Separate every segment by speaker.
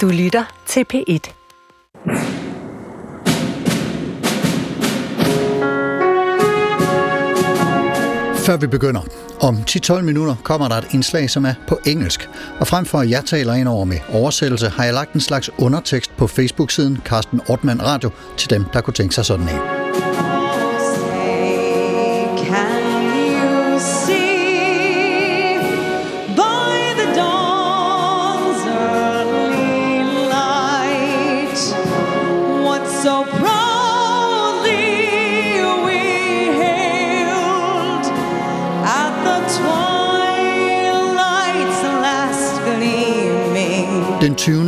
Speaker 1: Du lytter til P1.
Speaker 2: Før vi begynder, om 10-12 minutter kommer der et indslag, som er på engelsk. Og frem for at jeg taler ind over med oversættelse, har jeg lagt en slags undertekst på Facebook-siden Carsten Ortmann Radio til dem, der kunne tænke sig sådan en.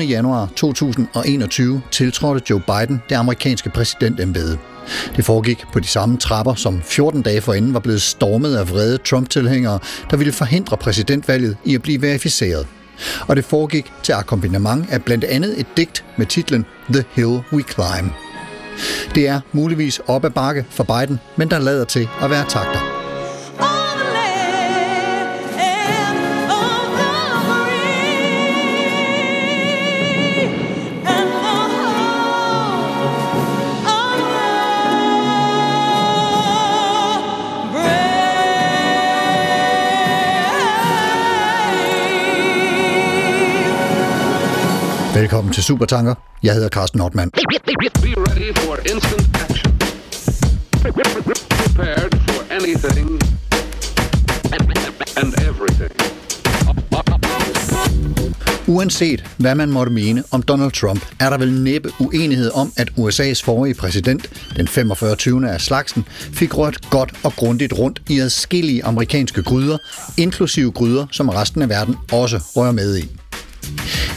Speaker 2: Januar 2021 tiltrådte Joe Biden det amerikanske præsidentembede. Det foregik på de samme trapper, som 14 dage forinden var blevet stormet af vrede Trump-tilhængere, der ville forhindre præsidentvalget i at blive verificeret. Og det foregik til akkompagnement af blandt andet et digt med titlen The Hill We Climb. Det er muligvis op ad bakke for Biden, men der lader til at være takter. Velkommen til Supertanker. Jeg hedder Carsten Nordmann.
Speaker 3: Prepared for anything and everything.
Speaker 2: Uanset hvad man måtte mene om Donald Trump, er der vel næppe uenighed om, at USA's forrige præsident, den 45. 20. af slagsen, fik rørt godt og grundigt rundt i adskillige amerikanske gryder, inklusive gryder, som resten af verden også rører med i.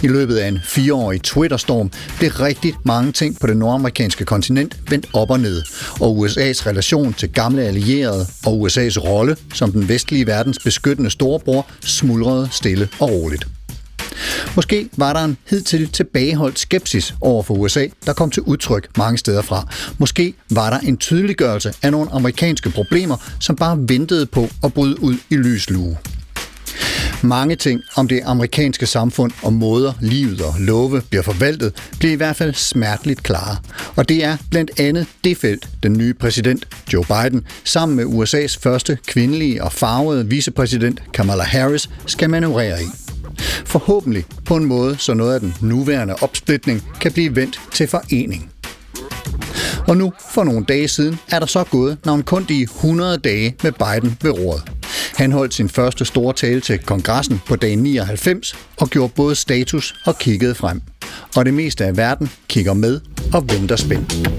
Speaker 2: I løbet af en fireårig Twitter-storm blev rigtig mange ting på det nordamerikanske kontinent vendt op og ned, og USA's relation til gamle allierede og USA's rolle som den vestlige verdens beskyttende storebror smuldrede stille og roligt. Måske var der en hidtil tilbageholdt skepsis over for USA, der kom til udtryk mange steder fra. Måske var der en tydeliggørelse af nogle amerikanske problemer, som bare ventede på at bryde ud i lys lue. Mange ting om det amerikanske samfund og måder livet og love bliver forvaltet, bliver i hvert fald smerteligt klare. Og det er blandt andet det felt, den nye præsident Joe Biden sammen med USA's første kvindelige og farvede vicepræsident Kamala Harris skal manøvrere i. Forhåbentlig på en måde, så noget af den nuværende opsplitning kan blive vendt til forening. Og nu, for nogle dage siden, er der så gået navnkundige 100 dage med Biden ved roret. Han holdt sin første store tale til kongressen på dag 99 og gjorde både status og kiggede frem. Og det meste af verden kigger med og venter spændt.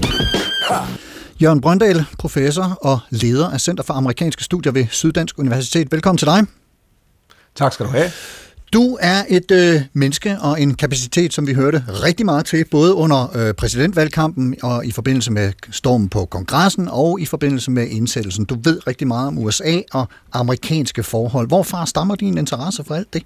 Speaker 2: Jørgen Brøndal, professor og leder af Center for Amerikanske Studier ved Syddansk Universitet. Velkommen til dig.
Speaker 4: Tak skal du have.
Speaker 2: Du er et øh, menneske og en kapacitet, som vi hørte rigtig meget til, både under øh, præsidentvalgkampen og i forbindelse med stormen på kongressen og i forbindelse med indsættelsen. Du ved rigtig meget om USA og amerikanske forhold. Hvorfra stammer din interesse for alt det?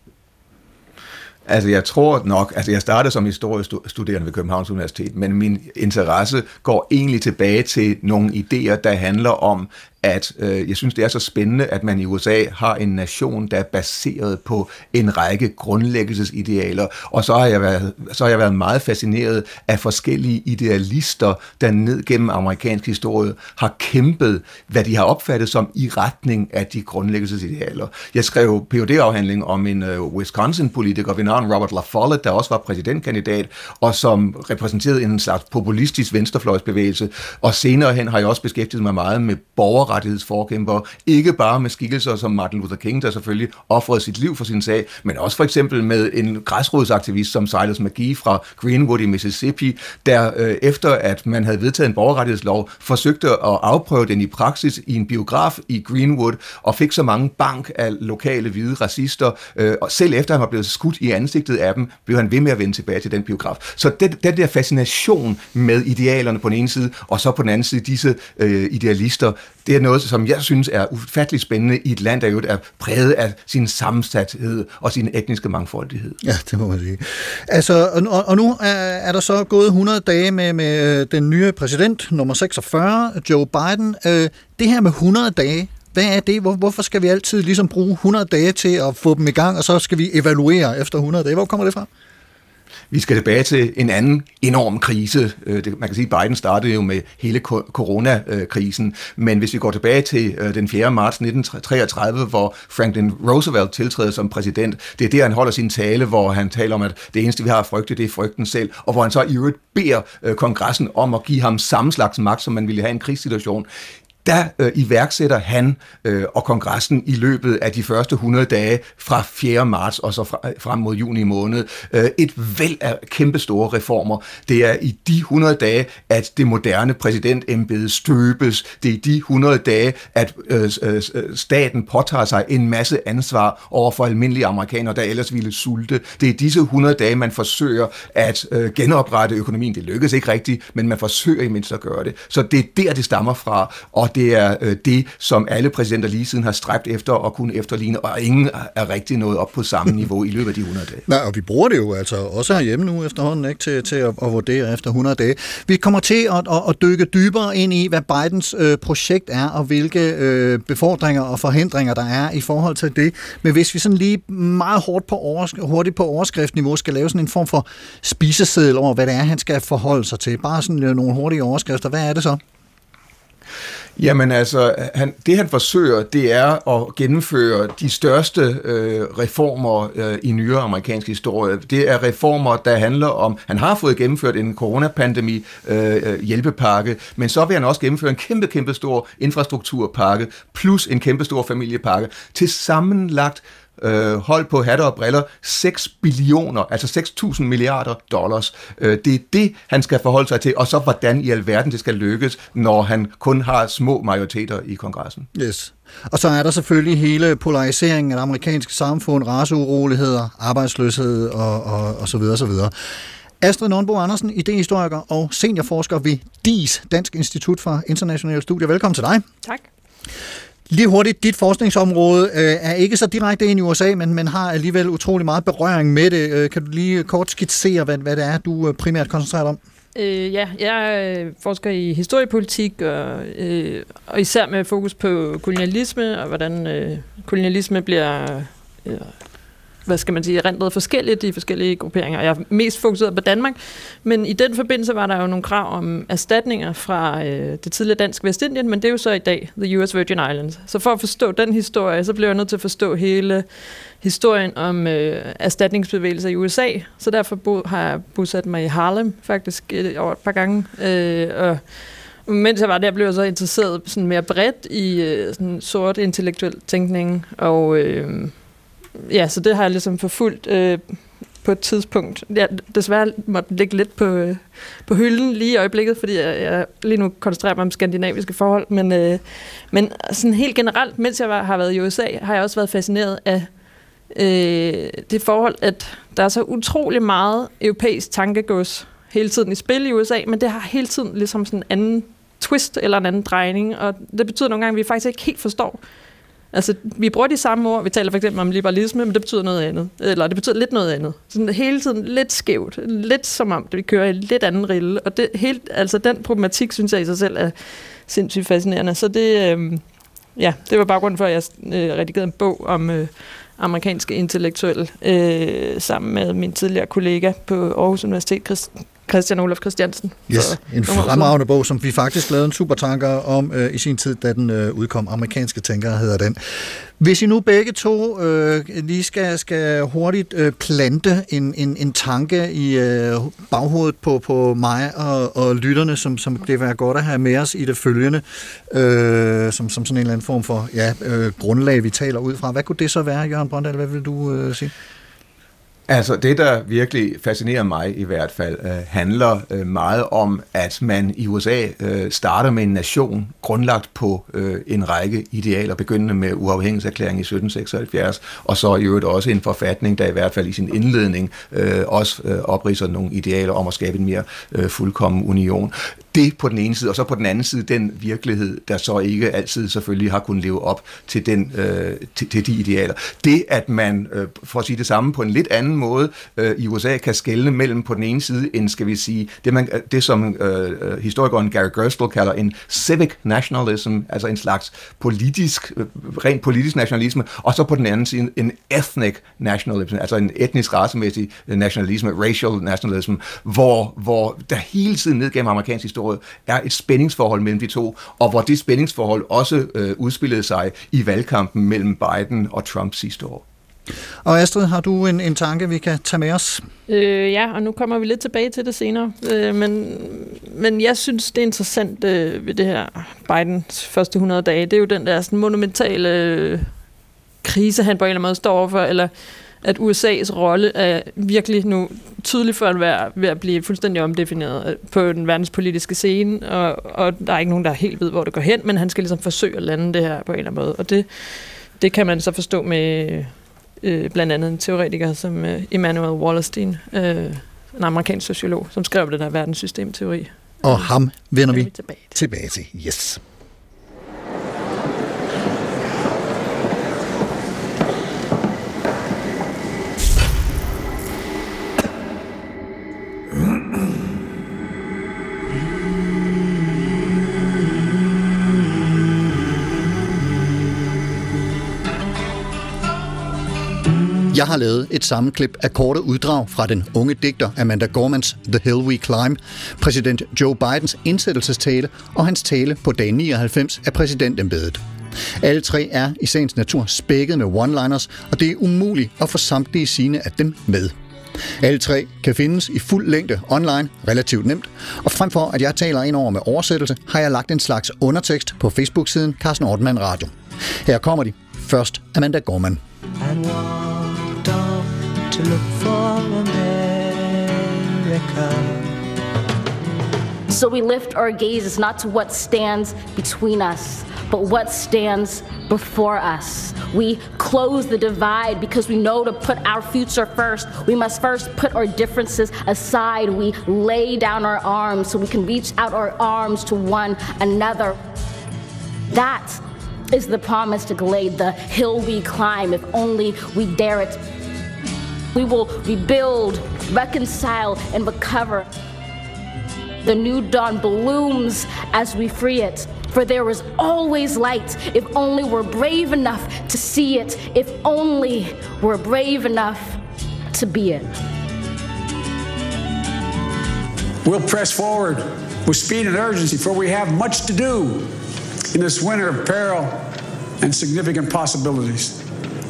Speaker 4: Altså, jeg tror nok, altså jeg startede som historiestuderende ved Københavns Universitet, men min interesse går egentlig tilbage til nogle idéer, der handler om, at øh, jeg synes, det er så spændende, at man i USA har en nation, der er baseret på en række grundlæggelsesidealer. Og så har jeg været, så har jeg været meget fascineret af forskellige idealister, der ned gennem amerikansk historie har kæmpet, hvad de har opfattet som i retning af de grundlæggelsesidealer. Jeg skrev phd afhandling om en øh, Wisconsin-politiker ved navn Robert La Follette, der også var præsidentkandidat, og som repræsenterede en slags populistisk venstrefløjsbevægelse. Og senere hen har jeg også beskæftiget mig meget med borgerret menneskerettighedsforkæmpere, ikke bare med skikkelser som Martin Luther King, der selvfølgelig offrede sit liv for sin sag, men også for eksempel med en græsrodsaktivist som Silas McGee fra Greenwood i Mississippi, der øh, efter at man havde vedtaget en borgerrettighedslov, forsøgte at afprøve den i praksis i en biograf i Greenwood, og fik så mange bank af lokale hvide racister, øh, og selv efter han var blevet skudt i ansigtet af dem, blev han ved med at vende tilbage til den biograf. Så den, den der fascination med idealerne på den ene side, og så på den anden side disse øh, idealister, det er noget, som jeg synes er ufatteligt spændende i et land, der jo er præget af sin sammensathed og sin etniske mangfoldighed.
Speaker 2: Ja, det må man sige. Altså, og, og nu er, er der så gået 100 dage med, med øh, den nye præsident, nummer 46, Joe Biden. Øh, det her med 100 dage, hvad er det? Hvor, hvorfor skal vi altid ligesom bruge 100 dage til at få dem i gang, og så skal vi evaluere efter 100 dage? Hvor kommer det fra?
Speaker 4: Vi skal tilbage til en anden enorm krise. Øh, det, man kan sige, at Biden startede jo med hele coronakrisen, men hvis vi går tilbage til øh, den 4. marts 1933, hvor Franklin Roosevelt tiltræder som præsident, det er der, han holder sin tale, hvor han taler om, at det eneste, vi har at frygte, det er frygten selv, og hvor han så i øvrigt beder øh, kongressen om at give ham samme slags magt, som man ville have i en krigssituation der øh, iværksætter han øh, og kongressen i løbet af de første 100 dage fra 4. marts og så fra, øh, frem mod juni måned øh, et væld af kæmpestore reformer. Det er i de 100 dage, at det moderne præsidentembede støbes. Det er i de 100 dage, at øh, øh, øh, staten påtager sig en masse ansvar over for almindelige amerikanere, der ellers ville sulte. Det er disse 100 dage, man forsøger at øh, genoprette økonomien. Det lykkes ikke rigtigt, men man forsøger i mindst at gøre det. Så det er der, det stammer fra, og det er øh, det, som alle præsidenter lige siden har stræbt efter at kunne efterligne, og ingen er rigtig nået op på samme niveau i løbet af de 100 dage.
Speaker 2: Nej, og vi bruger det jo altså også herhjemme nu efterhånden ikke, til, til at, at vurdere efter 100 dage. Vi kommer til at, at, at dykke dybere ind i, hvad Bidens øh, projekt er, og hvilke øh, befordringer og forhindringer der er i forhold til det. Men hvis vi sådan lige meget hårdt på overs- hurtigt på overskriftniveau skal lave sådan en form for spiseseddel over, hvad det er, han skal forholde sig til. Bare sådan nogle hurtige overskrifter. Hvad er det så?
Speaker 4: Jamen altså, han, det han forsøger, det er at gennemføre de største øh, reformer øh, i nyere amerikansk historie. Det er reformer, der handler om, han har fået gennemført en coronapandemi øh, øh hjælpepakke, men så vil han også gennemføre en kæmpe, kæmpe stor infrastrukturpakke, plus en kæmpe stor familiepakke, til sammenlagt øh, hold på hatter og briller, 6 billioner, altså 6.000 milliarder dollars. Øh, det er det, han skal forholde sig til, og så hvordan i alverden det skal lykkes, når han kun har små majoriteter i kongressen.
Speaker 2: Yes. Og så er der selvfølgelig hele polariseringen af det amerikanske samfund, raceuroligheder, arbejdsløshed og, og, og så videre, så videre. Astrid Nordbo Andersen, idehistoriker og seniorforsker ved DIS, Dansk Institut for Internationale Studier. Velkommen til dig.
Speaker 1: Tak.
Speaker 2: Lige hurtigt, dit forskningsområde øh, er ikke så direkte ind i USA, men, men har alligevel utrolig meget berøring med det. Øh, kan du lige kort skitsere, hvad, hvad det er, du øh, primært koncentrerer dig om?
Speaker 1: Øh, ja, jeg øh, forsker i historiepolitik, og, øh, og især med fokus på kolonialisme, og hvordan øh, kolonialisme bliver, øh, hvad skal man sige, rendret forskelligt i forskellige grupperinger. Jeg er mest fokuseret på Danmark, men i den forbindelse var der jo nogle krav om erstatninger fra øh, det tidligere dansk Vestindien, men det er jo så i dag The US Virgin Islands. Så for at forstå den historie, så blev jeg nødt til at forstå hele historien om øh, erstatningsbevægelser i USA, så derfor bo, har jeg bosat mig i Harlem faktisk et, over et par gange, øh, og mens jeg var der, blev jeg så interesseret sådan mere bredt i øh, sådan sort intellektuel tænkning, og øh, ja, så det har jeg ligesom forfulgt øh, på et tidspunkt. Jeg desværre måtte ligge lidt på, øh, på hylden lige i øjeblikket, fordi jeg, jeg lige nu koncentrerer mig om skandinaviske forhold, men, øh, men sådan helt generelt, mens jeg var, har været i USA, har jeg også været fascineret af øh, det forhold, at der er så utrolig meget europæisk tankegods hele tiden i spil i USA, men det har hele tiden ligesom sådan en anden twist eller en anden drejning, og det betyder nogle gange, at vi faktisk ikke helt forstår. Altså, vi bruger de samme ord, vi taler for eksempel om liberalisme, men det betyder noget andet, eller det betyder lidt noget andet. Sådan hele tiden lidt skævt, lidt som om, det vi kører i lidt anden rille, og det, helt, altså, den problematik, synes jeg i sig selv er sindssygt fascinerende. Så det, øh, ja, det var baggrunden for, at jeg øh, redigerede en bog om øh, amerikanske intellektuelle øh, sammen med min tidligere kollega på Aarhus Universitet, Christ Christian Olaf Christiansen.
Speaker 2: Yes, en fremragende bog, som vi faktisk lavede en supertanker om øh, i sin tid, da den øh, udkom. Amerikanske tænkere hedder den. Hvis I nu begge to øh, lige skal, skal hurtigt øh, plante en, en, en tanke i øh, baghovedet på, på mig og, og lytterne, som, som det vil være godt at have med os i det følgende, øh, som, som sådan en eller anden form for ja, øh, grundlag, vi taler ud fra. Hvad kunne det så være, Jørgen Brøndal? Hvad vil du øh, sige?
Speaker 4: Altså det, der virkelig fascinerer mig i hvert fald, øh, handler øh, meget om, at man i USA øh, starter med en nation grundlagt på øh, en række idealer, begyndende med uafhængighedserklæringen i 1776, og så i øvrigt også en forfatning, der i hvert fald i sin indledning øh, også øh, opriser nogle idealer om at skabe en mere øh, fuldkommen union det på den ene side, og så på den anden side den virkelighed, der så ikke altid selvfølgelig har kunnet leve op til, den, øh, til, til de idealer. Det, at man, øh, for at sige det samme på en lidt anden anden måde øh, i USA kan skelne mellem på den ene side en, skal vi sige, det, man, øh, det som øh, øh, historikeren Gary Gerstle kalder en civic nationalism, altså en slags politisk, øh, rent politisk nationalisme, og så på den anden side en ethnic nationalism, altså en etnisk racemæssig øh, nationalisme, racial nationalism, hvor, hvor der hele tiden ned gennem amerikansk historie er et spændingsforhold mellem de to, og hvor det spændingsforhold også øh, udspillede sig i valgkampen mellem Biden og Trump sidste år.
Speaker 2: Og Astrid, har du en, en tanke, vi kan tage med os?
Speaker 1: Øh, ja, og nu kommer vi lidt tilbage til det senere. Øh, men, men jeg synes, det er interessant øh, ved det her Bidens første 100 dage. Det er jo den der sådan monumentale øh, krise, han på en eller anden måde står overfor, eller at USA's rolle er virkelig nu tydelig for at være ved at blive fuldstændig omdefineret øh, på den verdenspolitiske scene, og, og der er ikke nogen, der helt ved, hvor det går hen, men han skal ligesom forsøge at lande det her på en eller anden måde. Og det, det kan man så forstå med øh, blandt andet en teoretiker som øh, Emmanuel Wallerstein, øh, en amerikansk sociolog, som skrev den her verdenssystemteori.
Speaker 2: Og ham vender
Speaker 1: er
Speaker 2: vi
Speaker 1: tilbage til.
Speaker 2: tilbage til. Yes. Jeg har lavet et sammenklip af korte uddrag fra den unge digter Amanda Gormans The Hill We Climb, præsident Joe Bidens indsættelsestale og hans tale på dag 99 af præsidentembedet. Alle tre er i sagens natur spækket med one-liners, og det er umuligt at få samtlige sine af dem med. Alle tre kan findes i fuld længde online, relativt nemt, og frem for at jeg taler ind over med oversættelse, har jeg lagt en slags undertekst på Facebook-siden Carsten Ortmann Radio. Her kommer de. Først Amanda Gorman.
Speaker 5: and to look for America.
Speaker 6: So we lift our gazes not to what stands between us, but what stands before us. We close the divide because we know to put our future first. We must first put our differences aside. We lay down our arms so we can reach out our arms to one another. That is the promise to Glade, the hill we climb if only we dare it. We will rebuild, reconcile, and recover. The new dawn blooms as we free it. For there is always light if only we're brave enough to see it, if only we're brave enough to be it.
Speaker 7: We'll press forward with speed and urgency, for we have much to do in this winter of peril and significant possibilities.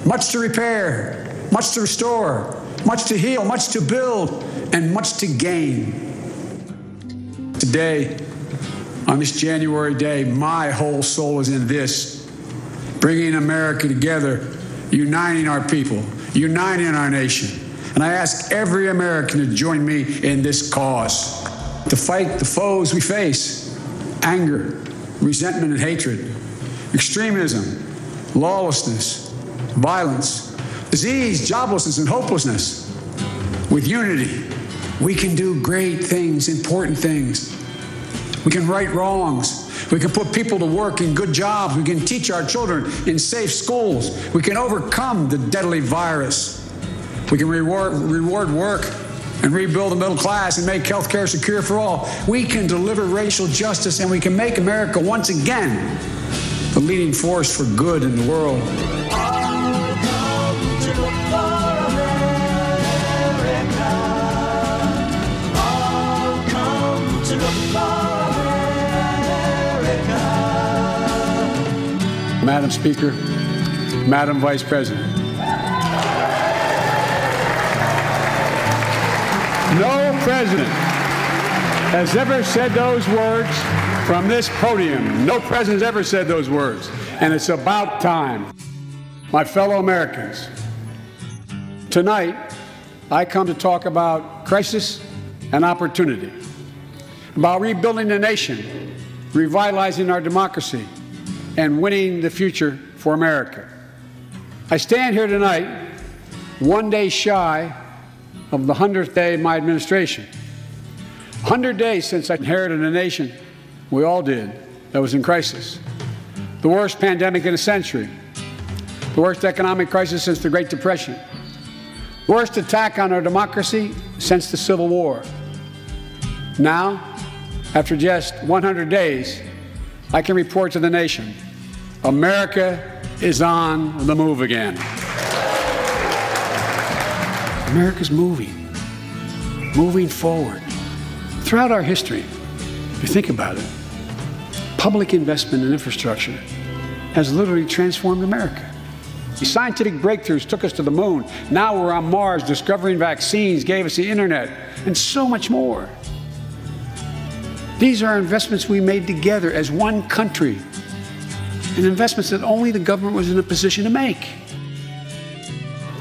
Speaker 7: Much to repair, much to restore, much to heal, much to build, and much to gain. Today, on this January day, my whole soul is in this bringing America together, uniting our people, uniting our nation. And I ask every American to join me in this cause to fight the foes we face anger, resentment, and hatred, extremism, lawlessness, violence, disease, joblessness, and hopelessness. With unity, we can do great things, important things. We can right wrongs. We can put people to work in good jobs. We can teach our children in safe schools. We can overcome the deadly virus. We can reward, reward work and rebuild the middle class and make health care secure for all. We can deliver racial justice and we can make America once again the leading force for good in the world. Madam Speaker, Madam Vice President. No president has ever said those words from this podium. No president has ever said those words. And it's about time. My fellow Americans, tonight I come to talk about crisis and opportunity, about rebuilding the nation, revitalizing our democracy, and winning the future for America. I stand here tonight, one day shy of the 100th day of my administration. 100 days since I inherited a nation, we all did, that was in crisis. The worst pandemic in a century, the worst economic crisis since the Great Depression, Worst attack on our democracy since the Civil War. Now, after just 100 days, I can report to the nation America is on the move again. America's moving, moving forward. Throughout our history, if you think about it, public investment in infrastructure has literally transformed America. The scientific breakthroughs took us to the moon. Now we're on Mars, discovering vaccines, gave us the internet, and so much more. These are investments we made together as one country, and investments that only the government was in a position to make.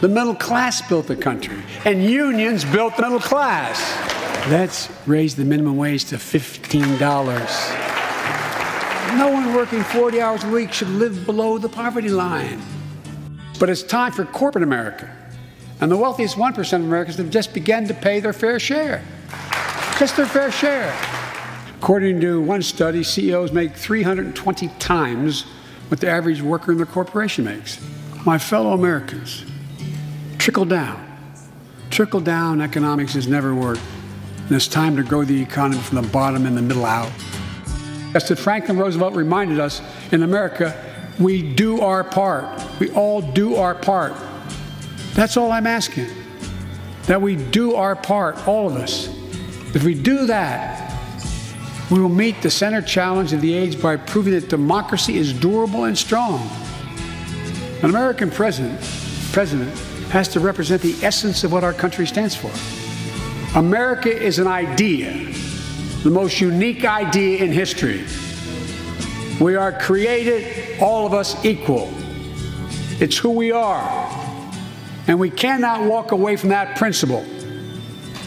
Speaker 7: The middle class built the country, and unions built the middle class. Let's raise the minimum wage to $15. No one working 40 hours a week should live below the poverty line. But it's time for corporate America. And the wealthiest 1% of Americans have just begun to pay their fair share. Just their fair share. According to one study, CEOs make 320 times what the average worker in their corporation makes. My fellow Americans, trickle down. Trickle down economics has never worked. And it's time to grow the economy from the bottom and the middle out. As that Franklin Roosevelt reminded us, in America, we do our part. We all do our part. That's all I'm asking. That we do our part, all of us. If we do that, we will meet the center challenge of the age by proving that democracy is durable and strong. An American president, president has to represent the essence of what our country stands for. America is an idea, the most unique idea in history. We are created, all of us, equal. It's who we are. And we cannot walk away from that principle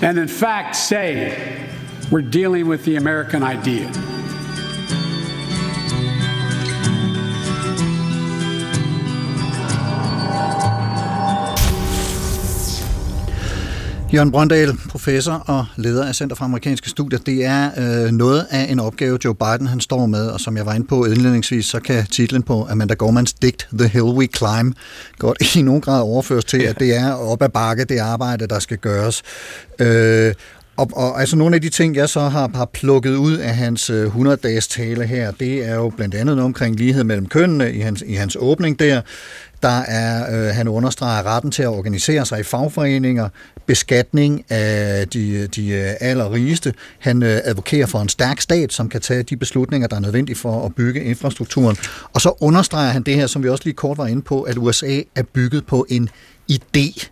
Speaker 7: and, in fact, say we're dealing with the American idea.
Speaker 2: Jørgen Brøndal, professor og leder af Center for Amerikanske Studier. Det er øh, noget af en opgave, Joe Biden han står med, og som jeg var inde på indledningsvis, så kan titlen på Amanda Gormans digt The Hill We Climb godt i nogen grad overføres til, at det er op ad bakke, det arbejde, der skal gøres. Øh, og, og altså nogle af de ting, jeg så har, har plukket ud af hans øh, 100-dages tale her, det er jo blandt andet noget omkring lighed mellem kønnene i hans, i hans åbning der. Der er, øh, han understreger retten til at organisere sig i fagforeninger, beskatning af de, de øh, allerrigeste. Han øh, advokerer for en stærk stat, som kan tage de beslutninger, der er nødvendige for at bygge infrastrukturen. Og så understreger han det her, som vi også lige kort var inde på, at USA er bygget på en idé.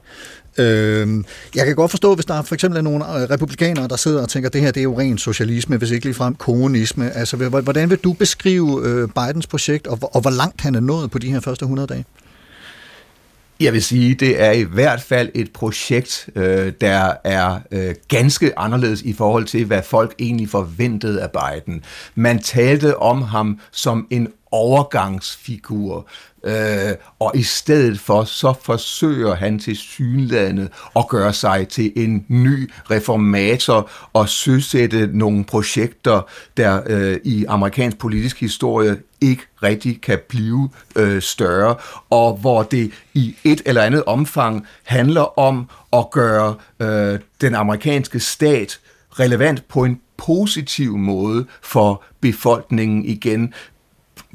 Speaker 2: Øh, jeg kan godt forstå, hvis der for eksempel er nogle øh, republikanere, der sidder og tænker, at det her det er jo ren socialisme, hvis ikke ligefrem kommunisme. Altså, hvordan vil du beskrive øh, Bidens projekt, og, og hvor langt han er nået på de her første 100 dage?
Speaker 4: Jeg vil sige, det er i hvert fald et projekt, øh, der er øh, ganske anderledes i forhold til, hvad folk egentlig forventede af Biden. Man talte om ham som en overgangsfigur, øh, og i stedet for, så forsøger han til synlandet at gøre sig til en ny reformator og søsætte nogle projekter, der øh, i amerikansk politisk historie ikke rigtig kan blive øh, større, og hvor det i et eller andet omfang handler om at gøre øh, den amerikanske stat relevant på en positiv måde for befolkningen igen.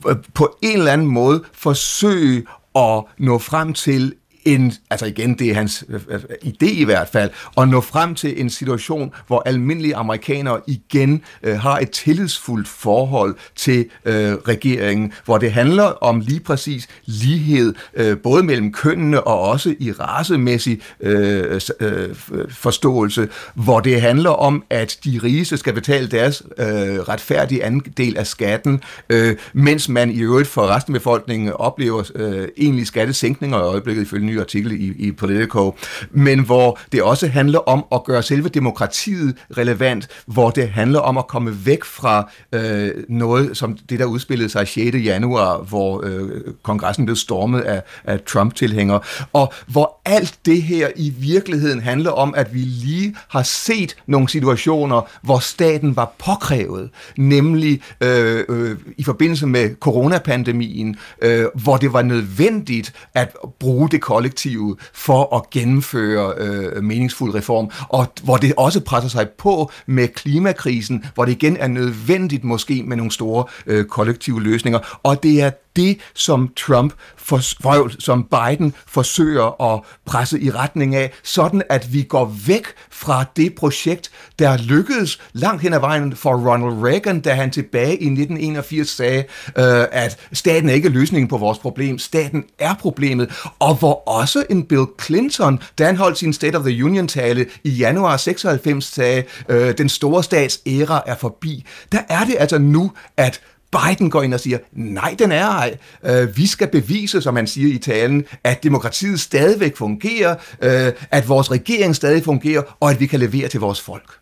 Speaker 4: Øh, på en eller anden måde forsøge at nå frem til en, altså igen, det er hans øh, øh, idé i hvert fald, at nå frem til en situation, hvor almindelige amerikanere igen øh, har et tillidsfuldt forhold til øh, regeringen, hvor det handler om lige præcis lighed, øh, både mellem kønnene og også i racemæssig øh, øh, forståelse, hvor det handler om, at de rigeste skal betale deres øh, retfærdige andel af skatten, øh, mens man i øvrigt for resten af befolkningen oplever øh, egentlig skattesænkninger i øjeblikket ifølge ny artikel i, i Politico, men hvor det også handler om at gøre selve demokratiet relevant, hvor det handler om at komme væk fra øh, noget som det, der udspillede sig 6. januar, hvor øh, kongressen blev stormet af, af Trump-tilhængere, og hvor alt det her i virkeligheden handler om, at vi lige har set nogle situationer, hvor staten var påkrævet, nemlig øh, øh, i forbindelse med coronapandemien, øh, hvor det var nødvendigt at bruge det kollektive for at gennemføre øh, meningsfuld reform, og hvor det også presser sig på med klimakrisen, hvor det igen er nødvendigt måske med nogle store øh, kollektive løsninger, og det er det, som Trump, for, for, som Biden forsøger at presse i retning af, sådan at vi går væk fra det projekt, der lykkedes langt hen ad vejen for Ronald Reagan, da han tilbage i 1981 sagde, øh, at staten er ikke løsningen på vores problem, staten er problemet, og hvor også en Bill Clinton, da han holdt sin State of the Union-tale i januar 96, sagde, øh, den store stats æra er forbi. Der er det altså nu, at Biden går ind og siger, nej, den er ej. Øh, vi skal bevise, som man siger i talen, at demokratiet stadigvæk fungerer, øh, at vores regering stadig fungerer, og at vi kan levere til vores folk.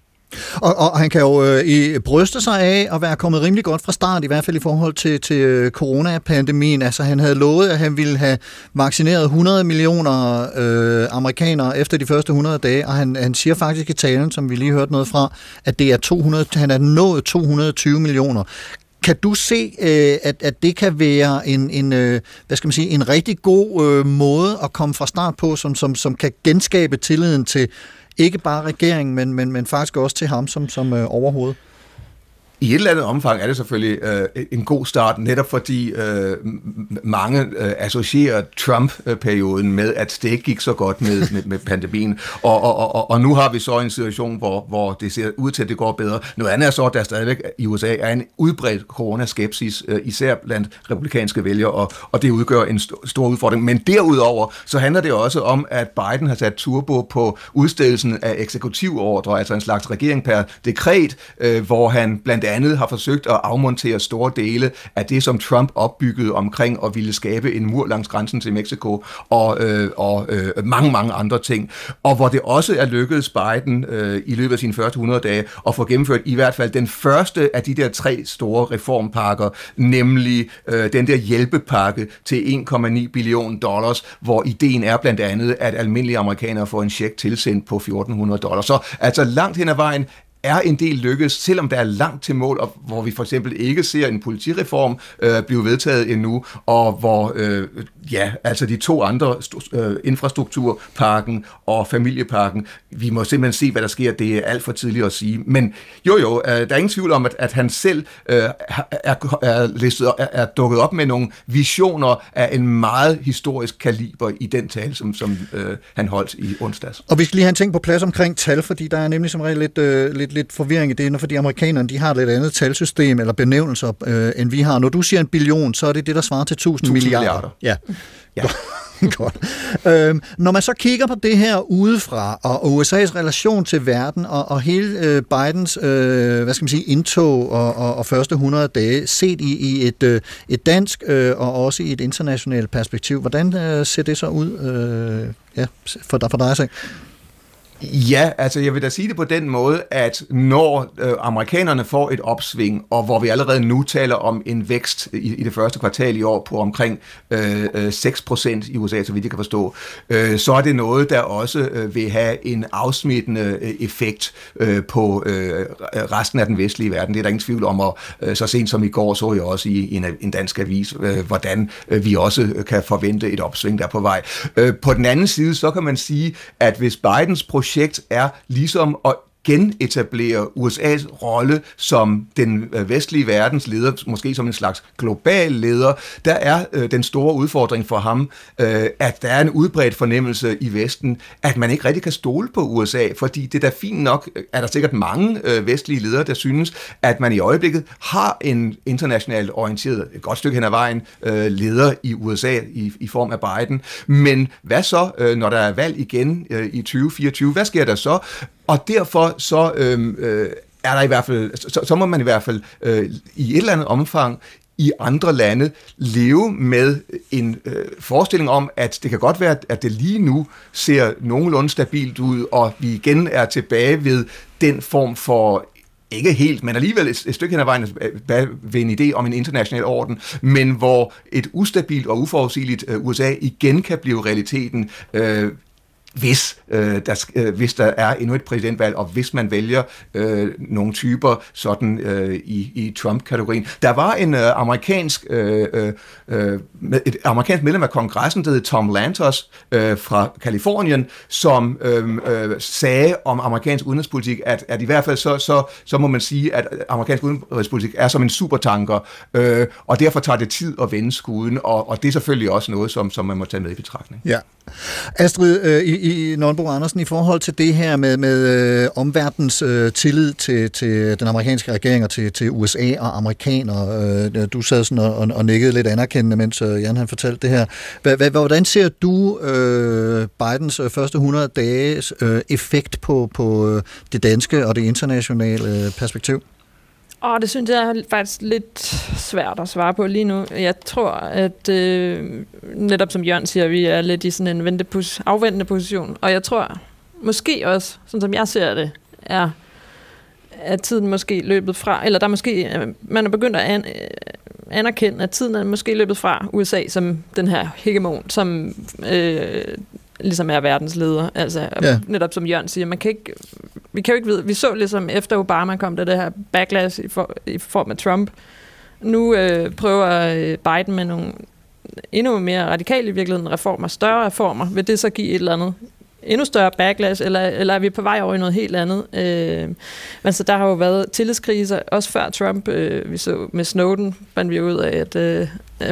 Speaker 2: Og, og han kan jo øh, i, bryste sig af at være kommet rimelig godt fra start, i hvert fald i forhold til, til øh, coronapandemien. Altså han havde lovet, at han ville have vaccineret 100 millioner øh, amerikanere efter de første 100 dage, og han, han siger faktisk i talen, som vi lige hørte noget fra, at det er 200, han er nået 220 millioner. Kan du se, øh, at, at det kan være en, en, øh, hvad skal man sige, en rigtig god øh, måde at komme fra start på, som, som, som kan genskabe tilliden til ikke bare regeringen, men, men, men faktisk også til ham som, som øh, overhoved?
Speaker 4: I et eller andet omfang er det selvfølgelig øh, en god start, netop fordi øh, mange øh, associerer Trump-perioden med, at det ikke gik så godt med, med, med pandemien. Og, og, og, og nu har vi så en situation, hvor, hvor det ser ud til, at det går bedre. Noget andet er så, at der stadigvæk i USA er en udbredt coronaskepsis, øh, især blandt republikanske vælgere, og, og det udgør en st- stor udfordring. Men derudover, så handler det også om, at Biden har sat turbo på udstedelsen af eksekutivordre, altså en slags regering per dekret, øh, hvor han blandt andet har forsøgt at afmontere store dele af det, som Trump opbyggede omkring og ville skabe en mur langs grænsen til Mexico og, øh, og øh, mange, mange andre ting. Og hvor det også er lykkedes Biden øh, i løbet af sine første 100 dage at få gennemført i hvert fald den første af de der tre store reformpakker, nemlig øh, den der hjælpepakke til 1,9 billion dollars, hvor ideen er blandt andet, at almindelige amerikanere får en check tilsendt på 1400 dollars. Så altså langt hen ad vejen er en del lykkes, selvom der er langt til mål, og hvor vi for eksempel ikke ser en politireform øh, blive vedtaget endnu, og hvor øh, ja, altså de to andre øh, infrastrukturparken og familieparken, vi må simpelthen se, hvad der sker. Det er alt for tidligt at sige. Men jo jo, øh, der er ingen tvivl om, at, at han selv øh, er, er, listet, er, er dukket op med nogle visioner af en meget historisk kaliber i den tale, som, som øh, han holdt i onsdags.
Speaker 2: Og vi skal lige have en ting på plads omkring tal, fordi der er nemlig som regel lidt, øh, lidt, lidt forvirring i det, fordi amerikanerne de har et lidt andet talsystem eller benævnelser, øh, end vi har. Når du siger en billion, så er det det, der svarer til 1000 milliarder.
Speaker 4: milliarder.
Speaker 2: Ja.
Speaker 4: Ja.
Speaker 2: Godt. Øhm, når man så kigger på det her udefra, og USA's relation til verden, og, og hele øh, Bidens øh, hvad skal man sige, indtog og, og, og første 100 dage, set i, i et, øh, et dansk øh, og også i et internationalt perspektiv, hvordan øh, ser det så ud øh, ja, for, for dig, så?
Speaker 4: Ja, altså jeg vil da sige det på den måde, at når øh, amerikanerne får et opsving, og hvor vi allerede nu taler om en vækst i, i det første kvartal i år på omkring øh, øh 6% i USA, så vidt jeg kan forstå, øh, så er det noget, der også øh, vil have en afsmittende øh, effekt øh, på øh, resten af den vestlige verden. Det er der ingen tvivl om, og øh, så sent som i går så jeg også i en, en dansk avis, øh, hvordan øh, vi også øh, kan forvente et opsving der er på vej. Øh, på den anden side, så kan man sige, at hvis Bidens projekt projekt er ligesom at genetablere USA's rolle som den øh, vestlige verdens leder, måske som en slags global leder, der er øh, den store udfordring for ham, øh, at der er en udbredt fornemmelse i Vesten, at man ikke rigtig kan stole på USA, fordi det er da fint nok, øh, er der sikkert mange øh, vestlige ledere, der synes, at man i øjeblikket har en internationalt orienteret, et godt stykke hen ad vejen, øh, leder i USA i, i form af Biden. Men hvad så, øh, når der er valg igen øh, i 2024? Hvad sker der så? Og derfor så øhm, øh, er der i hvert fald, så, så må man i hvert fald øh, i et eller andet omfang i andre lande leve med en øh, forestilling om, at det kan godt være, at det lige nu ser nogenlunde stabilt ud, og vi igen er tilbage ved den form for ikke helt, men alligevel et, et stykke hen ad vejen ved en idé om en international orden, men hvor et ustabilt og uforudsigeligt øh, USA igen kan blive realiteten, øh, hvis, øh, der, øh, hvis der er endnu et præsidentvalg, og hvis man vælger øh, nogle typer sådan øh, i, i Trump-kategorien. Der var en øh, amerikansk, øh, øh, øh med- et amerikansk medlem af kongressen, der hed Tom Lantos øh, fra Kalifornien, som øh, øh, sagde om amerikansk udenrigspolitik, at, at i hvert fald så, så, så må man sige, at amerikansk udenrigspolitik er som en supertanker, øh, og derfor tager det tid at vende skuden, og, og det er selvfølgelig også noget, som, som man må tage med i betragtning.
Speaker 2: Ja. Astrid, øh, i, i Nonbo Andersen, i forhold til det her med, med øh, omverdens øh, tillid til, til den amerikanske regering og til, til USA og amerikanere, øh, du sad sådan og, og, og nikkede lidt anerkendende, mens øh, Jan han fortalte det her. Hva, hva, hvordan ser du øh, Bidens øh, første 100 dages øh, effekt på, på øh, det danske og det internationale øh, perspektiv?
Speaker 1: Og det synes jeg er faktisk lidt svært at svare på lige nu. Jeg tror, at øh, netop som Jørgen siger, vi er lidt i sådan en ventepos- afventende position. Og jeg tror måske også, sådan som jeg ser det, er at tiden måske løbet fra, eller der er måske, øh, man er begyndt at an, øh, anerkende, at tiden er måske løbet fra USA som den her hegemon, som øh, ligesom er verdensleder. Altså
Speaker 2: Ja.
Speaker 1: ja. netop som Jørgen siger, man kan ikke, vi kan jo ikke vide, vi så ligesom efter Obama kom der det her backlash i, for, i form af Trump. Nu øh, prøver øh, Biden med nogle endnu mere radikale i virkeligheden reformer, større reformer. Vil det så give et eller andet endnu større backlash, eller, eller er vi på vej over i noget helt andet? Øh, men så der har jo været tillidskriser, også før Trump, øh, vi så med Snowden, fandt vi ud af, at øh,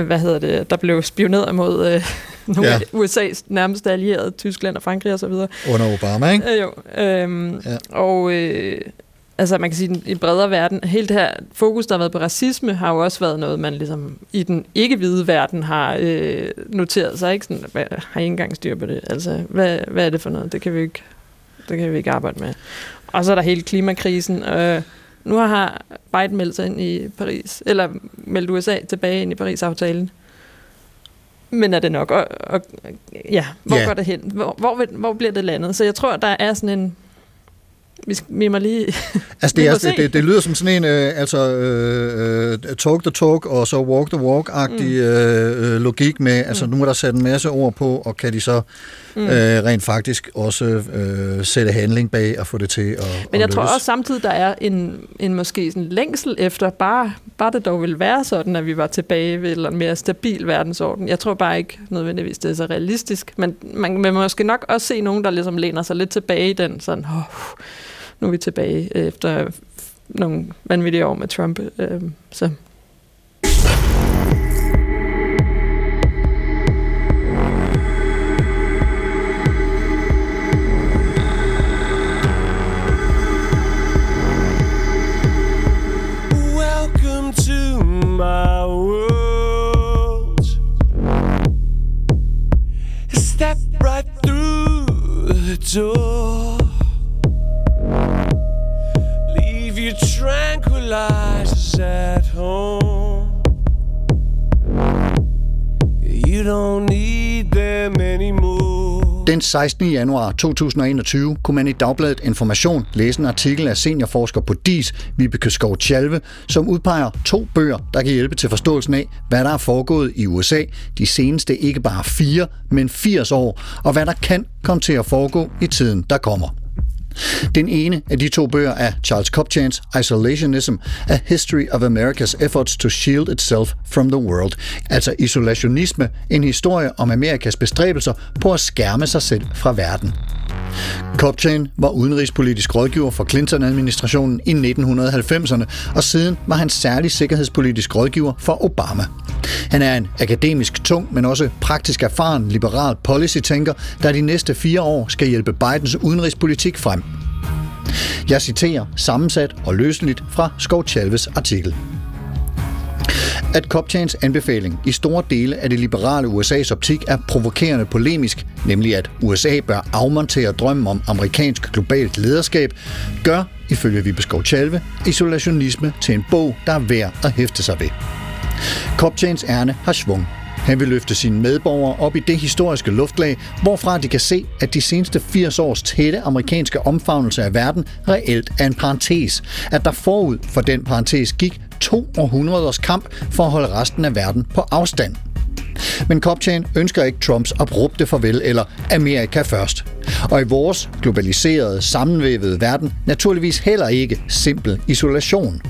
Speaker 1: hvad hedder det, der blev spioneret mod øh, nogle
Speaker 2: Ja.
Speaker 1: USA's nærmeste allierede, Tyskland og Frankrig osv.
Speaker 2: Under Obama, ikke?
Speaker 1: Øh, jo.
Speaker 2: Ja.
Speaker 1: ja. Og øh, altså man kan sige, i en bredere verden, hele det her fokus, der har været på racisme, har jo også været noget, man ligesom i den ikke-hvide verden har øh, noteret sig. Ikke? Sådan, hvad, har I ikke engang styr på det? Altså, hvad, hvad er det for noget? Det kan vi ikke, det kan vi ikke arbejde med. Og så er der hele klimakrisen. Øh, nu har Biden meldt sig ind i Paris, eller meldt USA tilbage ind i Paris-aftalen. Men er det nok? Og, og, ja, hvor
Speaker 2: Ja.
Speaker 1: går det hen? Hvor, hvor, hvor bliver det landet? Så jeg tror, der er sådan en... Vi, vi må lige...
Speaker 2: Altså, det, er,
Speaker 1: se.
Speaker 2: det, det lyder som sådan en, øh, altså, øh, øh, talk the talk, og så walk the walk-agtig mm. øh, øh, logik med, altså, nu er der sat en masse ord på, og kan de så mm. øh, rent faktisk også øh, sætte handling bag og få det til at
Speaker 1: Men
Speaker 2: at
Speaker 1: jeg tror
Speaker 2: lykkes?
Speaker 1: også samtidig, der er en, en måske sådan længsel efter, bare, bare det dog vil være sådan, at vi var tilbage ved en mere stabil verdensorden. Jeg tror bare ikke nødvendigvis, det er så realistisk, men man vil måske nok også se nogen, der ligesom læner sig lidt tilbage i den, sådan, oh, nu er vi tilbage efter nogle vanvittige år med Trump. Øh, så
Speaker 8: Welcome Leave tranquilizers at home. You don't need them anymore.
Speaker 2: Den 16. januar 2021 kunne man i Dagbladet Information læse en artikel af seniorforsker på DIS, Vibeke Skov Tjalve, som udpeger to bøger, der kan hjælpe til forståelsen af, hvad der er foregået i USA de seneste ikke bare fire, men 80 år, og hvad der kan komme til at foregå i tiden, der kommer. Den ene af de to bøger er Charles Copchans Isolationism, A History of America's Efforts to Shield Itself from the World, altså isolationisme, en historie om Amerikas bestræbelser på at skærme sig selv fra verden. Copchan var udenrigspolitisk rådgiver for Clinton-administrationen i 1990'erne, og siden var han særlig sikkerhedspolitisk rådgiver for Obama. Han er en akademisk tung, men også praktisk erfaren liberal policy-tænker, der de næste fire år skal hjælpe Bidens udenrigspolitik frem. Jeg citerer sammensat og løsligt fra Skov Chalves artikel. At Kopchans anbefaling i store dele af det liberale USA's optik er provokerende polemisk, nemlig at USA bør afmontere drømmen om amerikansk globalt lederskab, gør, ifølge Vibeskov Chalve, isolationisme til en bog, der er værd at hæfte sig ved. Kopchans ærne har svung. Han vil løfte sine medborgere op i det historiske luftlag, hvorfra de kan se, at de seneste 80 års tætte amerikanske omfavnelse af verden reelt er en parentes. At der forud for den parentes gik to århundreders kamp for at holde resten af verden på afstand. Men Kopchan ønsker ikke Trumps abrupte farvel eller Amerika først. Og i vores globaliserede, sammenvævede verden naturligvis heller ikke simpel isolation.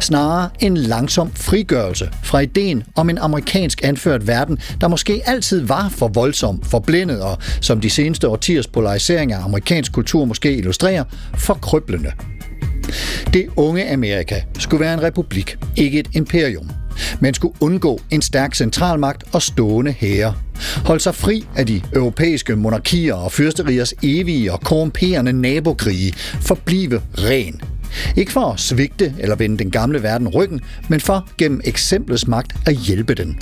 Speaker 2: Snarere en langsom frigørelse fra ideen om en amerikansk anført verden, der måske altid var for voldsom, forblændet og, som de seneste årtiers polarisering af amerikansk kultur måske illustrerer, for krøblende. Det unge Amerika skulle være en republik, ikke et imperium. Man skulle undgå en stærk centralmagt og stående hære. Holde sig fri af de europæiske monarkier og fyrsteriers evige og korrumperende nabokrige. Forblive ren. Ikke for at svigte eller vende den gamle verden ryggen, men for gennem eksemplets magt at hjælpe den.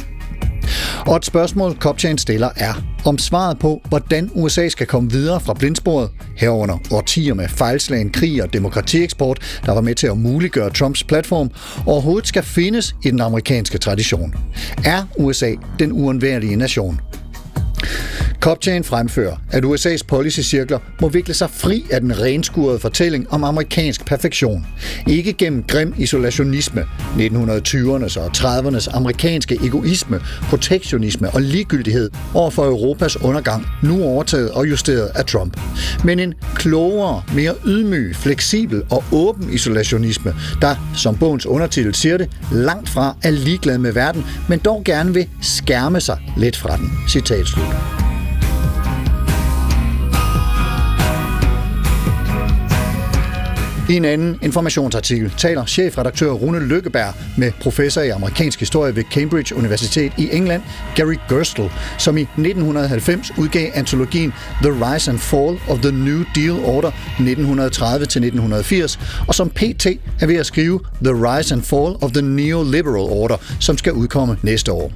Speaker 2: Og et spørgsmål, Kopchan stiller er, om svaret på, hvordan USA skal komme videre fra blindsporet, herunder årtier med fejlslagen krig og demokratieksport, der var med til at muliggøre Trumps platform, overhovedet skal findes i den amerikanske tradition. Er USA den uundværlige nation? Kopchan fremfører, at USA's policycirkler må vikle sig fri af den renskurede fortælling om amerikansk perfektion. Ikke gennem grim isolationisme, 1920'ernes og 30'ernes amerikanske egoisme, protektionisme og ligegyldighed over for Europas undergang, nu overtaget og justeret af Trump. Men en klogere, mere ydmyg, fleksibel og åben isolationisme, der, som bogens undertitel siger det, langt fra er ligeglad med verden, men dog gerne vil skærme sig lidt fra den. Citat slut. I en anden informationsartikel taler chefredaktør Rune Lykkeberg med professor i amerikansk historie ved Cambridge Universitet i England, Gary Gerstle, som i 1990 udgav antologien The Rise and Fall of the New Deal Order 1930-1980, og som pt. er ved at skrive The Rise and Fall of the Neoliberal Order, som skal udkomme næste år.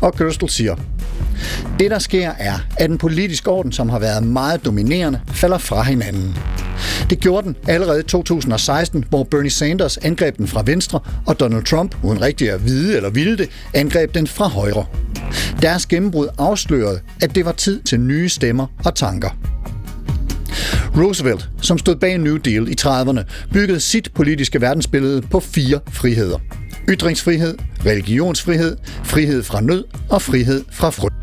Speaker 2: Og Gerstle siger, det, der sker, er, at den politiske orden, som har været meget dominerende, falder fra hinanden. Det gjorde den allerede 2016, hvor Bernie Sanders angreb den fra venstre, og Donald Trump, uden rigtig at vide eller ville det, angreb den fra højre. Deres gennembrud afslørede, at det var tid til nye stemmer og tanker. Roosevelt, som stod bag New Deal i 30'erne, byggede sit politiske verdensbillede på fire friheder. Ytringsfrihed, religionsfrihed, frihed fra nød og frihed fra frygt.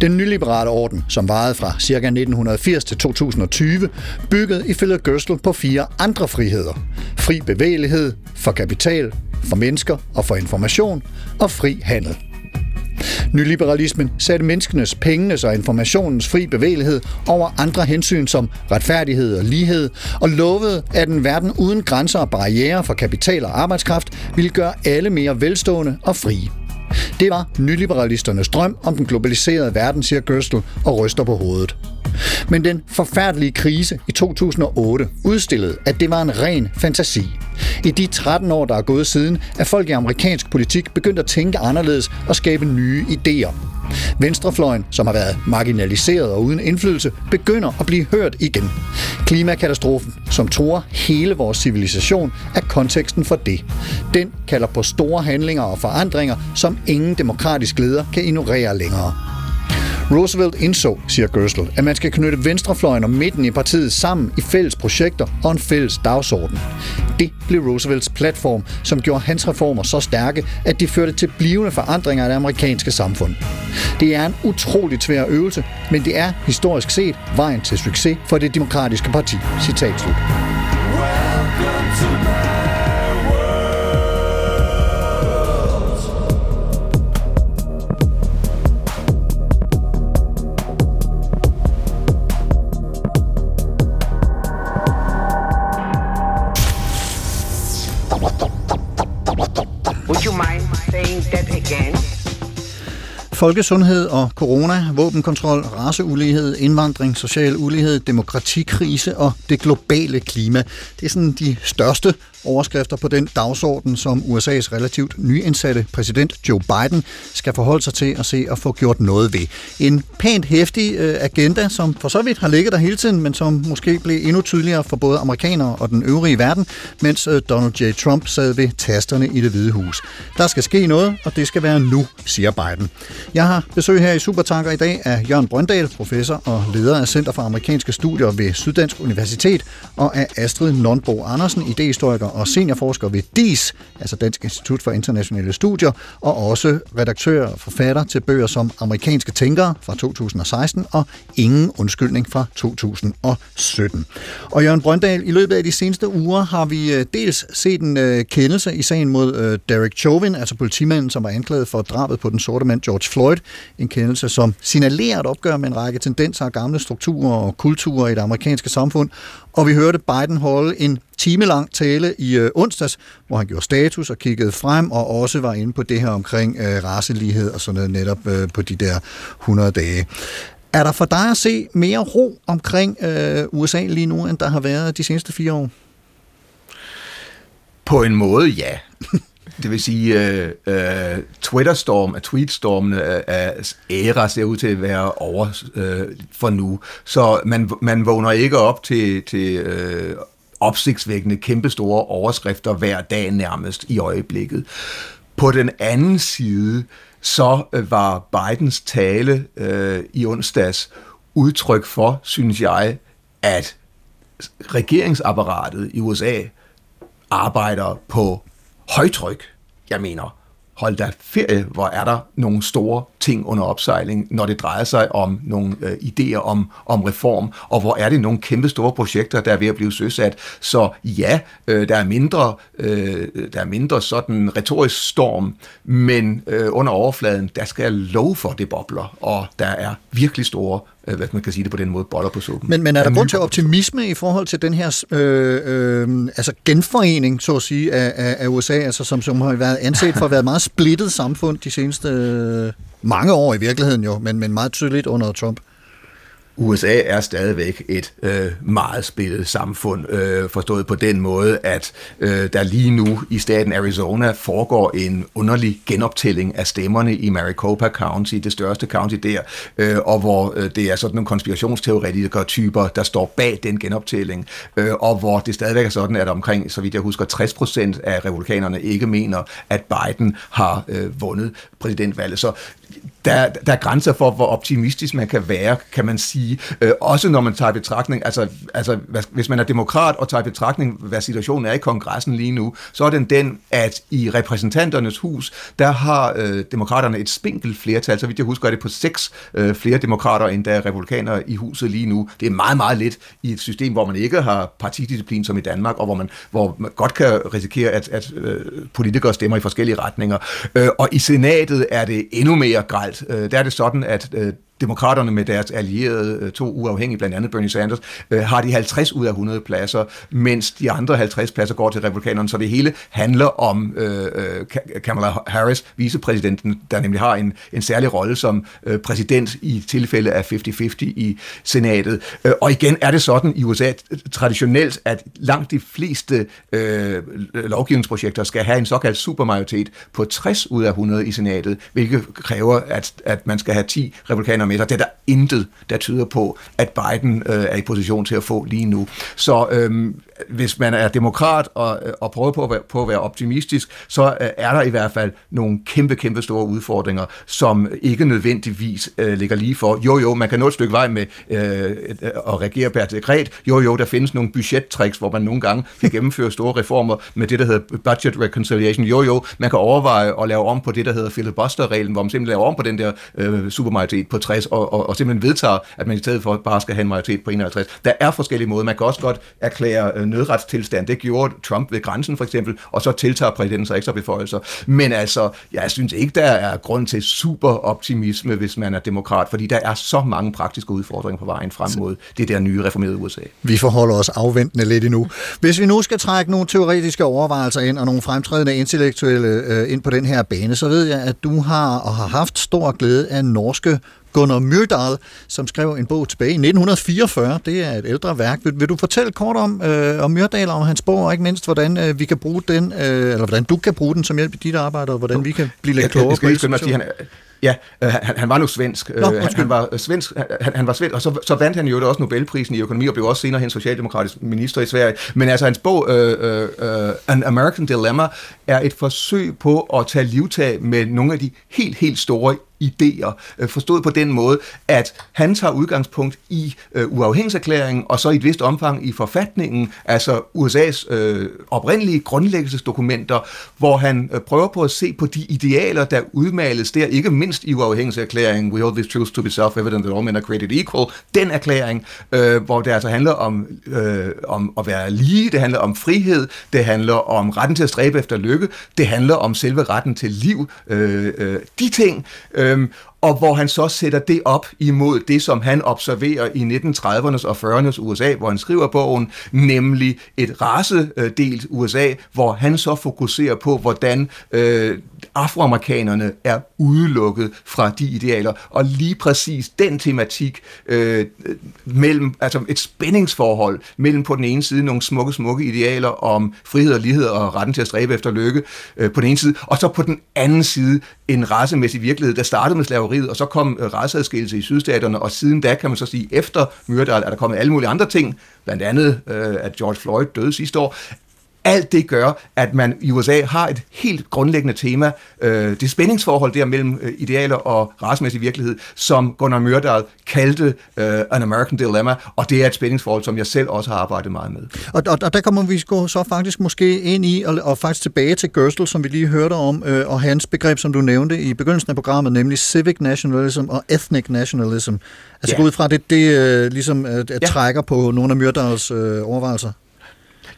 Speaker 2: Den nyliberale orden, som varede fra ca. 1980 til 2020, byggede ifølge Gørsel på fire andre friheder. Fri bevægelighed, for kapital, for mennesker og for information, og fri handel. Nyliberalismen satte menneskenes, pengenes og informationens fri bevægelighed over andre hensyn som retfærdighed og lighed, og lovede, at en verden uden grænser og barriere for kapital og arbejdskraft ville gøre alle mere velstående og frie. Det var nyliberalisternes drøm om den globaliserede verden, siger Gørstel og ryster på hovedet. Men den forfærdelige krise i 2008 udstillede, at det var en ren fantasi. I de 13 år, der er gået siden, er folk i amerikansk politik begyndt at tænke anderledes og skabe nye idéer. Venstrefløjen, som har været marginaliseret og uden indflydelse, begynder at blive hørt igen. Klimakatastrofen, som tror hele vores civilisation, er konteksten for det. Den kalder på store handlinger og forandringer, som ingen demokratisk leder kan ignorere længere. Roosevelt indså, siger Gerstle, at man skal knytte venstrefløjen og midten i partiet sammen i fælles projekter og en fælles dagsorden. Det blev Roosevelts platform, som gjorde hans reformer så stærke, at de førte til blivende forandringer af det amerikanske samfund. Det er en utrolig svær øvelse, men det er historisk set vejen til succes for det demokratiske parti. Citat slut.
Speaker 9: Well.
Speaker 2: Folkesundhed og corona, våbenkontrol, raceulighed, indvandring, social ulighed, demokratikrise og det globale klima. Det er sådan de største overskrifter på den dagsorden, som USA's relativt nyindsatte præsident Joe Biden skal forholde sig til og se at få gjort noget ved. En pænt hæftig øh, agenda, som for så vidt har ligget der hele tiden, men som måske blev endnu tydeligere for både amerikanere og den øvrige verden, mens øh, Donald J. Trump sad ved tasterne i det hvide hus. Der skal ske noget, og det skal være nu, siger Biden. Jeg har besøg her i Supertanker i dag af Jørgen Brøndal, professor og leder af Center for Amerikanske Studier ved Syddansk Universitet, og af Astrid Nonbo Andersen, idehistoriker og seniorforsker ved DIS, altså Dansk Institut for Internationale Studier, og også redaktør og forfatter til bøger som Amerikanske Tænkere fra 2016 og Ingen Undskyldning fra 2017. Og Jørgen Brøndal, i løbet af de seneste uger har vi øh, dels set en øh, kendelse i sagen mod øh, Derek Chauvin, altså politimanden, som var anklaget for drabet på den sorte mand George Floyd. En kendelse, som signalerer et opgør med en række tendenser og gamle strukturer og kulturer i det amerikanske samfund. Og vi hørte Biden holde en timelang tale i øh, onsdags, hvor han gjorde status og kiggede frem, og også var inde på det her omkring øh, racelighed og sådan noget netop øh, på de der 100 dage. Er der for dig at se mere ro omkring øh, USA lige nu, end der har været de seneste fire år?
Speaker 4: På en måde, ja. Det vil sige, øh, øh, Twitterstorm, tweetstormene øh, at af æra ser ud til at være over øh, for nu. Så man, man vågner ikke op til, til øh, opsigtsvækkende kæmpestore overskrifter hver dag nærmest i øjeblikket. På den anden side, så øh, var Bidens tale øh, i onsdags udtryk for, synes jeg, at regeringsapparatet i USA arbejder på højtryk. Jeg mener, hold da ferie, hvor er der nogle store ting under opsejling, når det drejer sig om nogle øh, idéer om, om reform, og hvor er det nogle kæmpe store projekter, der er ved at blive søsat. Så ja, øh, der er mindre, øh, der er mindre sådan retorisk storm, men øh, under overfladen, der skal jeg love for, det bobler, og der er virkelig store øh, hvad man kan sige det på den måde, boller på suppen.
Speaker 2: Men, men er der grund til optimisme i forhold til den her øh, øh, altså genforening, så at sige, af, af, af USA, altså som, som har været anset for at være et meget splittet samfund de seneste øh, mange år i virkeligheden jo, men, men meget tydeligt under Trump?
Speaker 4: USA er stadigvæk et øh, meget splittet samfund, øh, forstået på den måde, at øh, der lige nu i staten Arizona foregår en underlig genoptælling af stemmerne i Maricopa County, det største county der, øh, og hvor øh, det er sådan nogle konspirationsteoretikere typer, der står bag den genoptælling, øh, og hvor det stadigvæk er sådan, at omkring, så vidt jeg husker, 60 procent af republikanerne ikke mener, at Biden har øh, vundet præsidentvalget. Så der, der er grænser for, hvor optimistisk man kan være, kan man sige. Øh, også når man tager i betragtning, altså, altså hvis man er demokrat og tager i betragtning, hvad situationen er i kongressen lige nu, så er den den, at i repræsentanternes hus, der har øh, demokraterne et spinkelt flertal, så vidt jeg husker, er det på seks øh, flere demokrater, end der er republikanere i huset lige nu. Det er meget, meget lidt i et system, hvor man ikke har partidisciplin som i Danmark, og hvor man, hvor man godt kan risikere, at, at øh, politikere stemmer i forskellige retninger. Øh, og i senatet er det endnu mere generelt, Øh, der er det sådan, at øh, Demokraterne med deres allierede, øh, to uafhængige, blandt andet Bernie Sanders, øh, har de 50 ud af 100 pladser, mens de andre 50 pladser går til republikanerne, så det hele handler om øh, øh Kamala Harris, vicepræsidenten, der nemlig har en, en særlig rolle som øh, præsident i tilfælde af 50-50 i senatet. Øh, og igen er det sådan i USA traditionelt, at langt de fleste øh, lovgivningsprojekter skal have en såkaldt supermajoritet på 60 ud af 100 i senatet, hvilket kræver, at, at man skal have 10 republikanere med sig. Det er der intet, der tyder på, at Biden øh, er i position til at få lige nu. Så øhm, hvis man er demokrat og, øh, og prøver på at, være, på at være optimistisk, så øh, er der i hvert fald nogle kæmpe, kæmpe store udfordringer, som ikke nødvendigvis øh, ligger lige for. Jo, jo, man kan nå et stykke vej med øh, øh, at regere per dekret. Jo, jo, der findes nogle budgettricks, hvor man nogle gange kan gennemføre store reformer med det, der hedder budget reconciliation. Jo, jo, man kan overveje at lave om på det, der hedder filibuster-reglen, hvor man simpelthen laver om på den der øh, supermajoritet på 60, og, og, og simpelthen vedtager, at man i stedet for bare skal have en majoritet på 51. Der er forskellige måder. Man kan også godt erklære øh, nødretstilstand. Det gjorde Trump ved grænsen for eksempel, og så tiltager præsidenten sig ekstra beføjelser. Men altså, jeg synes ikke, der er grund til super optimisme, hvis man er demokrat, fordi der er så mange praktiske udfordringer på vejen frem mod det der nye reformerede USA.
Speaker 2: Vi forholder os afventende lidt endnu. Hvis vi nu skal trække nogle teoretiske overvejelser ind, og nogle fremtrædende intellektuelle øh, ind på den her bane, så ved jeg, at du har og har haft stor glæde af norske Gunnar Myrdal, som skrev en bog tilbage i 1944. Det er et ældre værk. Vil, vil du fortælle kort om, øh, om Myrdal og hans bog, og ikke mindst, hvordan øh, vi kan bruge den, øh, eller hvordan du kan bruge den som hjælp i dit arbejde, og hvordan vi kan blive lidt
Speaker 4: Jeg,
Speaker 2: klogere
Speaker 4: jeg skal
Speaker 2: på
Speaker 4: han,
Speaker 2: situationen?
Speaker 4: Ja, øh, han, han var nu svensk.
Speaker 2: Nå,
Speaker 4: Øh, han, han var øh, svensk, han, han var svensk, og så, så vandt han jo også Nobelprisen i økonomi, og blev også senere hen socialdemokratisk minister i Sverige. Men altså, hans bog, øh, øh, An American Dilemma, er et forsøg på at tage livtag med nogle af de helt, helt store idéer. Øh, forstået på den måde, at han tager udgangspunkt i øh, uafhængighedserklæringen, og så i et vist omfang i forfatningen, altså USA's øh, oprindelige grundlæggelsesdokumenter, hvor han øh, prøver på at se på de idealer, der udmales der, ikke mindst i uafhængighedserklæringen, We hold these truths to be self-evident that all men are created equal, den erklæring, øh, hvor det altså handler om, øh, om at være lige, det handler om frihed, det handler om retten til at stræbe efter lykke, det handler om selve retten til liv, øh, øh, de ting, øh, Øhm, og hvor han så sætter det op imod det, som han observerer i 1930'ernes og 40'ernes USA, hvor han skriver bogen, nemlig et racedelt USA, hvor han så fokuserer på, hvordan øh, afroamerikanerne er udelukket fra de idealer. Og lige præcis den tematik øh, mellem, altså et spændingsforhold mellem på den ene side nogle smukke, smukke idealer om frihed og lighed og retten til at stræbe efter lykke øh, på den ene side, og så på den anden side en racemæssig virkelighed, der startede med slaveriet, og så kom øh, raceadskillelse i sydstaterne, og siden da kan man så sige, efter Myrdal er der kommet alle mulige andre ting, blandt andet øh, at George Floyd døde sidste år, alt det gør, at man i USA har et helt grundlæggende tema, øh, det spændingsforhold der mellem øh, idealer og racemæssig virkelighed, som Gunnar Myrdal kaldte øh, An American Dilemma, og det er et spændingsforhold, som jeg selv også har arbejdet meget med.
Speaker 2: Og, og, og der kommer vi så faktisk måske ind i, og, og faktisk tilbage til Gerstle, som vi lige hørte om, øh, og hans begreb, som du nævnte i begyndelsen af programmet, nemlig civic nationalism og ethnic nationalism. Altså
Speaker 4: Ja.
Speaker 2: gå ud fra, det, det øh, ligesom øh,
Speaker 4: Ja.
Speaker 2: trækker på nogle af Myrdals øh, overvejelser.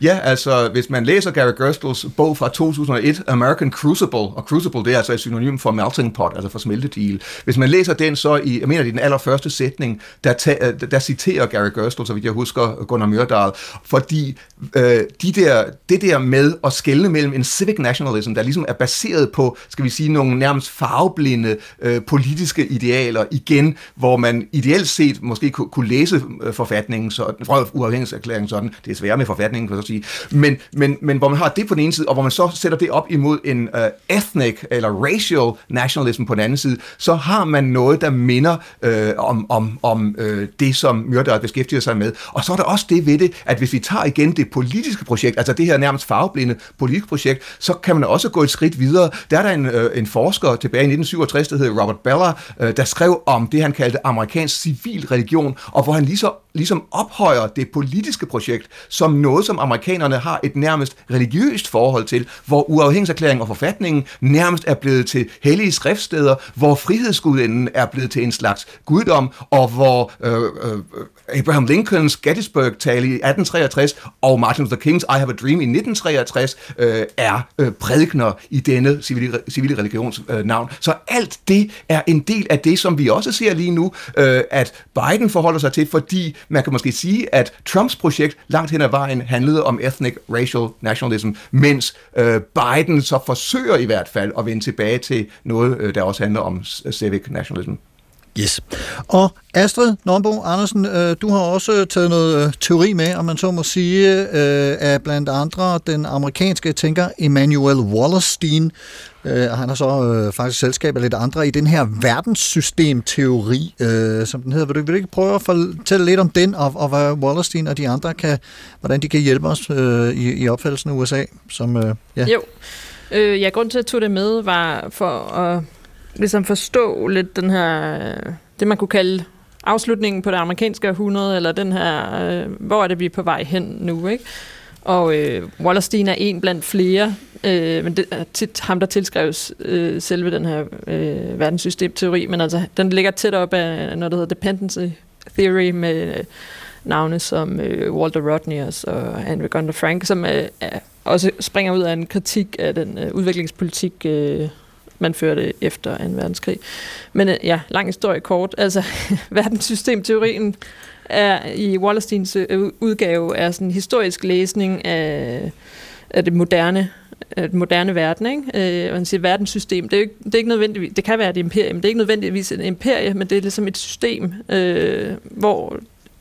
Speaker 4: Ja, altså hvis man læser Gary Gerstels bog fra 2001, American Crucible, og Crucible det er altså et synonym for melting pot, altså for smeltedigel. Hvis man læser den, så i, jeg mener det er den allerførste sætning, der, ta, der, citerer Gary Gerstel, så vidt jeg husker Gunnar Myrdal, fordi øh, de der, det der med at skelne mellem en civic nationalism, der ligesom er baseret på, skal vi sige, nogle nærmest farveblinde øh, politiske idealer, igen, hvor man ideelt set måske kunne, kunne læse øh, forfatningen, så, uafhængighedserklæringen sådan, det er svært med forfatningen, for så sige, men, men, men hvor man har det på den ene side, og hvor man så sætter det op imod en uh, ethnic eller racial nationalism på den anden side, så har man noget, der minder øh, om, om, om øh, det, som Myrdal beskæftiger sig med. Og så er der også det ved det, at hvis vi tager igen det politiske projekt, altså det her nærmest farveblinde politiske projekt, så kan man også gå et skridt videre. Der er der en, øh, en forsker tilbage i 1967, der hedder Robert Beller, øh, der skrev om det, han kaldte amerikansk civil religion, og hvor han lige så, ligesom ophøjer det politiske projekt som noget, som amerikanerne har et nærmest religiøst forhold til, hvor uafhængighedserklæringen og forfatningen nærmest er blevet til hellige skriftsteder, hvor frihedsgudinden er blevet til en slags guddom, og hvor øh, øh, Abraham Lincolns Gettysburg-tale i 1863 og Martin Luther Kings I Have a Dream i 1963 øh, er øh, prædikner i denne civile, civile religions øh, navn. Så alt det er en del af det, som vi også ser lige nu, øh, at Biden forholder sig til, fordi man kan måske sige, at Trumps projekt langt hen ad vejen handlede om ethnic racial nationalism, mens øh, Biden så forsøger i hvert fald at vende tilbage til noget, øh, der også handler om civic nationalism.
Speaker 2: Yes. Og Astrid Nombo Andersen, øh, du har også øh, taget noget øh, teori med, om man så må sige, af blandt andre den amerikanske tænker Emmanuel Wallerstein. Han har så faktisk selskab af lidt andre i den her verdenssystemteori, som den hedder. Vil du, vil du ikke prøve at fortælle lidt om den, og, og hvad Wallerstein og de andre kan, hvordan de kan hjælpe os i, i opfattelsen af USA? Som, ja.
Speaker 1: Jo. Øh, ja, grund til, at jeg tog det med, var for at ligesom forstå lidt den her, øh, det man kunne kalde afslutningen på det amerikanske århundrede, eller den her, øh, hvor er det, vi er på vej hen nu, ikke? Og øh, Wallerstein er en blandt flere, øh, men det er tit ham, der tilskrives øh, selve den her øh, verdenssystemteori, men altså, den ligger tæt op af noget, der hedder dependency theory, med øh, navne som øh, Walter Rodney og Andrew Gunder Frank, som øh, er, også springer ud af en kritik af den øh, udviklingspolitik, øh, man førte efter 2. verdenskrig. Men øh, ja, lang historie kort. Altså, verdenssystemteorien er i Wallersteins øh, udgave er sådan en historisk læsning af, af det moderne af den moderne verden, ikke? Øh, man siger verdenssystem, det er, ikke, det er ikke nødvendigvis, det kan være et imperium, det er ikke nødvendigvis et imperie, men det er ligesom et system, øh, hvor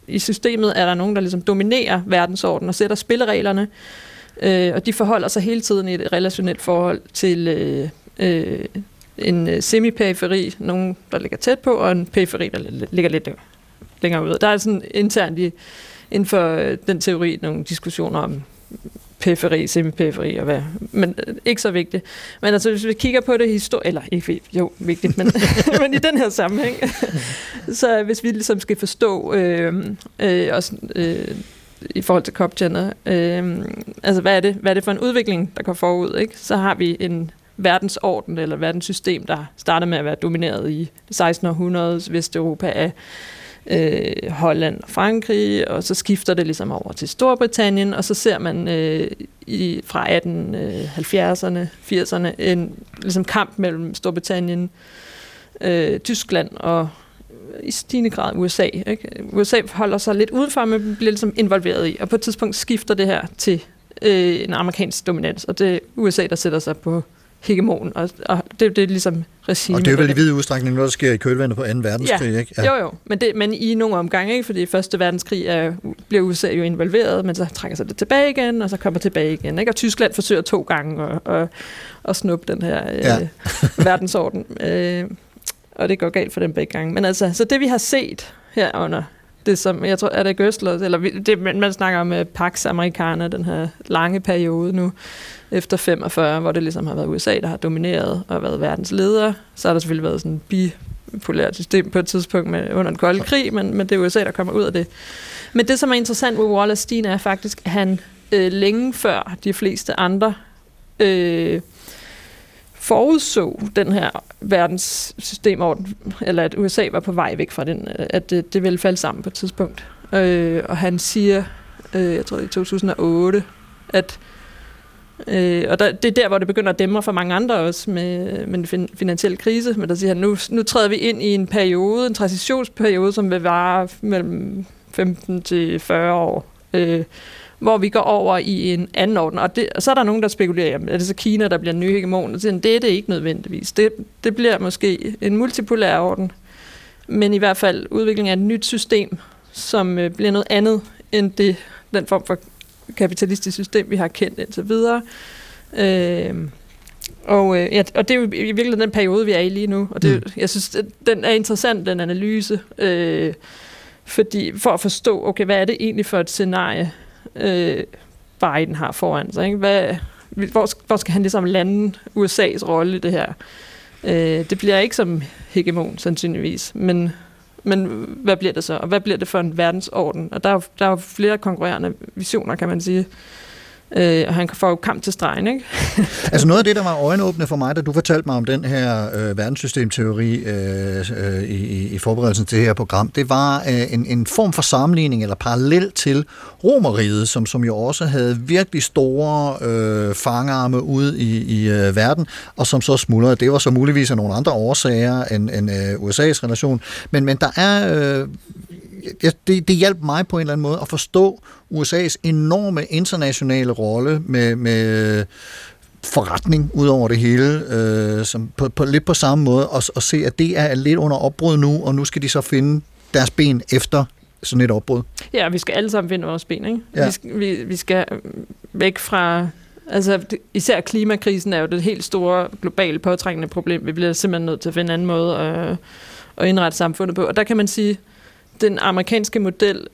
Speaker 1: i systemet er der nogen, der ligesom dominerer verdensordenen og sætter spillereglerne, øh, og de forholder sig hele tiden i et relationelt forhold til øh, øh, en øh, semiperiferi, nogen, der ligger tæt på, og en periferi, der ligger lidt længere ud. Der er sådan internt i, inden for øh, den teori nogle diskussioner om periferi, semiperiferi og hvad. Men øh, ikke så vigtigt. Men altså, hvis vi kigger på det historisk, eller ikke jo, vigtigt, men, men i den her sammenhæng, så hvis vi ligesom skal forstå øh, øh, også, øh, i forhold til COP-gender, øh, altså hvad er, det, hvad er det for en udvikling, der går forud, ikke? Så har vi en verdensorden eller verdenssystem, der startede med at være domineret i det 16. århundredes Vesteuropa af øh, Holland og Frankrig, og så skifter det ligesom over til Storbritannien, og så ser man øh, i, fra 1870'erne, 80'erne en ligesom kamp mellem Storbritannien, øh, Tyskland og øh, i stigende grad USA. Ikke? USA holder sig lidt udenfor, men bliver ligesom involveret i, og på et tidspunkt skifter det her til øh, en amerikansk dominans, og det er USA, der sætter sig på hegemon, og, og det, det er ligesom regime.
Speaker 2: Og det er vel i vid udstrækning noget, der sker i kølvandet på 2. verdenskrig, ikke?
Speaker 1: Ja. Jo, jo. Men, det, men i nogle omgange, ikke? fordi i Første Verdenskrig er, bliver USA jo involveret, men så trækker sig det tilbage igen, og så kommer tilbage igen. Ikke? Og Tyskland forsøger to gange at, at, at snuppe den her øh,
Speaker 2: Ja.
Speaker 1: verdensorden. Øh, og det går galt for dem begge gange. Men altså, så det vi har set her under det som, jeg tror, er det Gøsler, eller det, man snakker om uh, Pax Americana, den her lange periode nu, efter 45, hvor det ligesom har været USA, der har domineret og været verdens leder. Så har der selvfølgelig været sådan et bipolært system på et tidspunkt med, under den kolde krig, men, men det er USA, der kommer ud af det. Men det, som er interessant ved Wallace Steen, er faktisk, at han øh, længe før de fleste andre øh, forudså den her verdenssystem, eller at USA var på vej væk fra den, øh, at det, det ville falde sammen på et tidspunkt. Øh, og han siger, øh, jeg tror i 2008, at Øh, og der, det er der, hvor det begynder at dæmre for mange andre også med, med den fin- finansielle krise. Men der siger han, nu, nu træder vi ind i en periode, en transitionsperiode, som vil vare mellem 15 til 40 år. Øh, hvor vi går over i en anden orden. Og, det, og så er der nogen, der spekulerer, jamen, er det så Kina, der bliver den nye hegemon? Og siger det er det ikke nødvendigvis. Det, det bliver måske en multipolær orden, men i hvert fald udvikling af et nyt system, som øh, bliver noget andet end det, den form for kapitalistisk system, vi har kendt indtil videre. Øh, og, øh, ja, og det er jo i virkeligheden den periode, vi er i lige nu. Og det, mm. jeg synes, den er interessant, den analyse. Øh, fordi for at forstå, okay, hvad er det egentlig for et scenarie, øh, Biden har foran sig? Ikke? Hvad, hvor, hvor skal han ligesom lande USA's rolle i det her? Øh, det bliver ikke som hegemon, sandsynligvis, men, men hvad bliver det så? Og hvad bliver det for en verdensorden? Og der er der er jo flere konkurrerende visioner, kan man sige. Øh, og han får jo kamp til stregen, ikke?
Speaker 2: Altså noget af det, der var øjenåbne for mig, da du fortalte mig om den her øh, verdenssystemteori øh, øh, i, i- i forberedelsen til det her program, det var øh, en, en form for sammenligning eller parallel til Romeriet, som, som jo også havde virkelig store øh, fangarme ud i, i øh, verden, og som så smuldrede. Det var så muligvis af nogle andre årsager end, end øh, USA's relation. Men, men der er... Øh, jeg, det, det hjalp mig på en eller anden måde at forstå USA's enorme internationale rolle med, med forretning ud over det hele, øh, som på, på, lidt på samme måde, og, og se, at det er lidt under opbrud nu, og nu skal de så finde deres ben efter sådan et opbrud.
Speaker 1: Ja, vi skal alle sammen finde vores ben, ikke?
Speaker 2: Ja.
Speaker 1: Vi, skal, vi, vi skal væk fra... Altså, det, især klimakrisen er jo det helt store globale påtrængende problem. Vi bliver simpelthen nødt til at finde en anden måde at, at indrette samfundet på. Og der kan man sige, den amerikanske model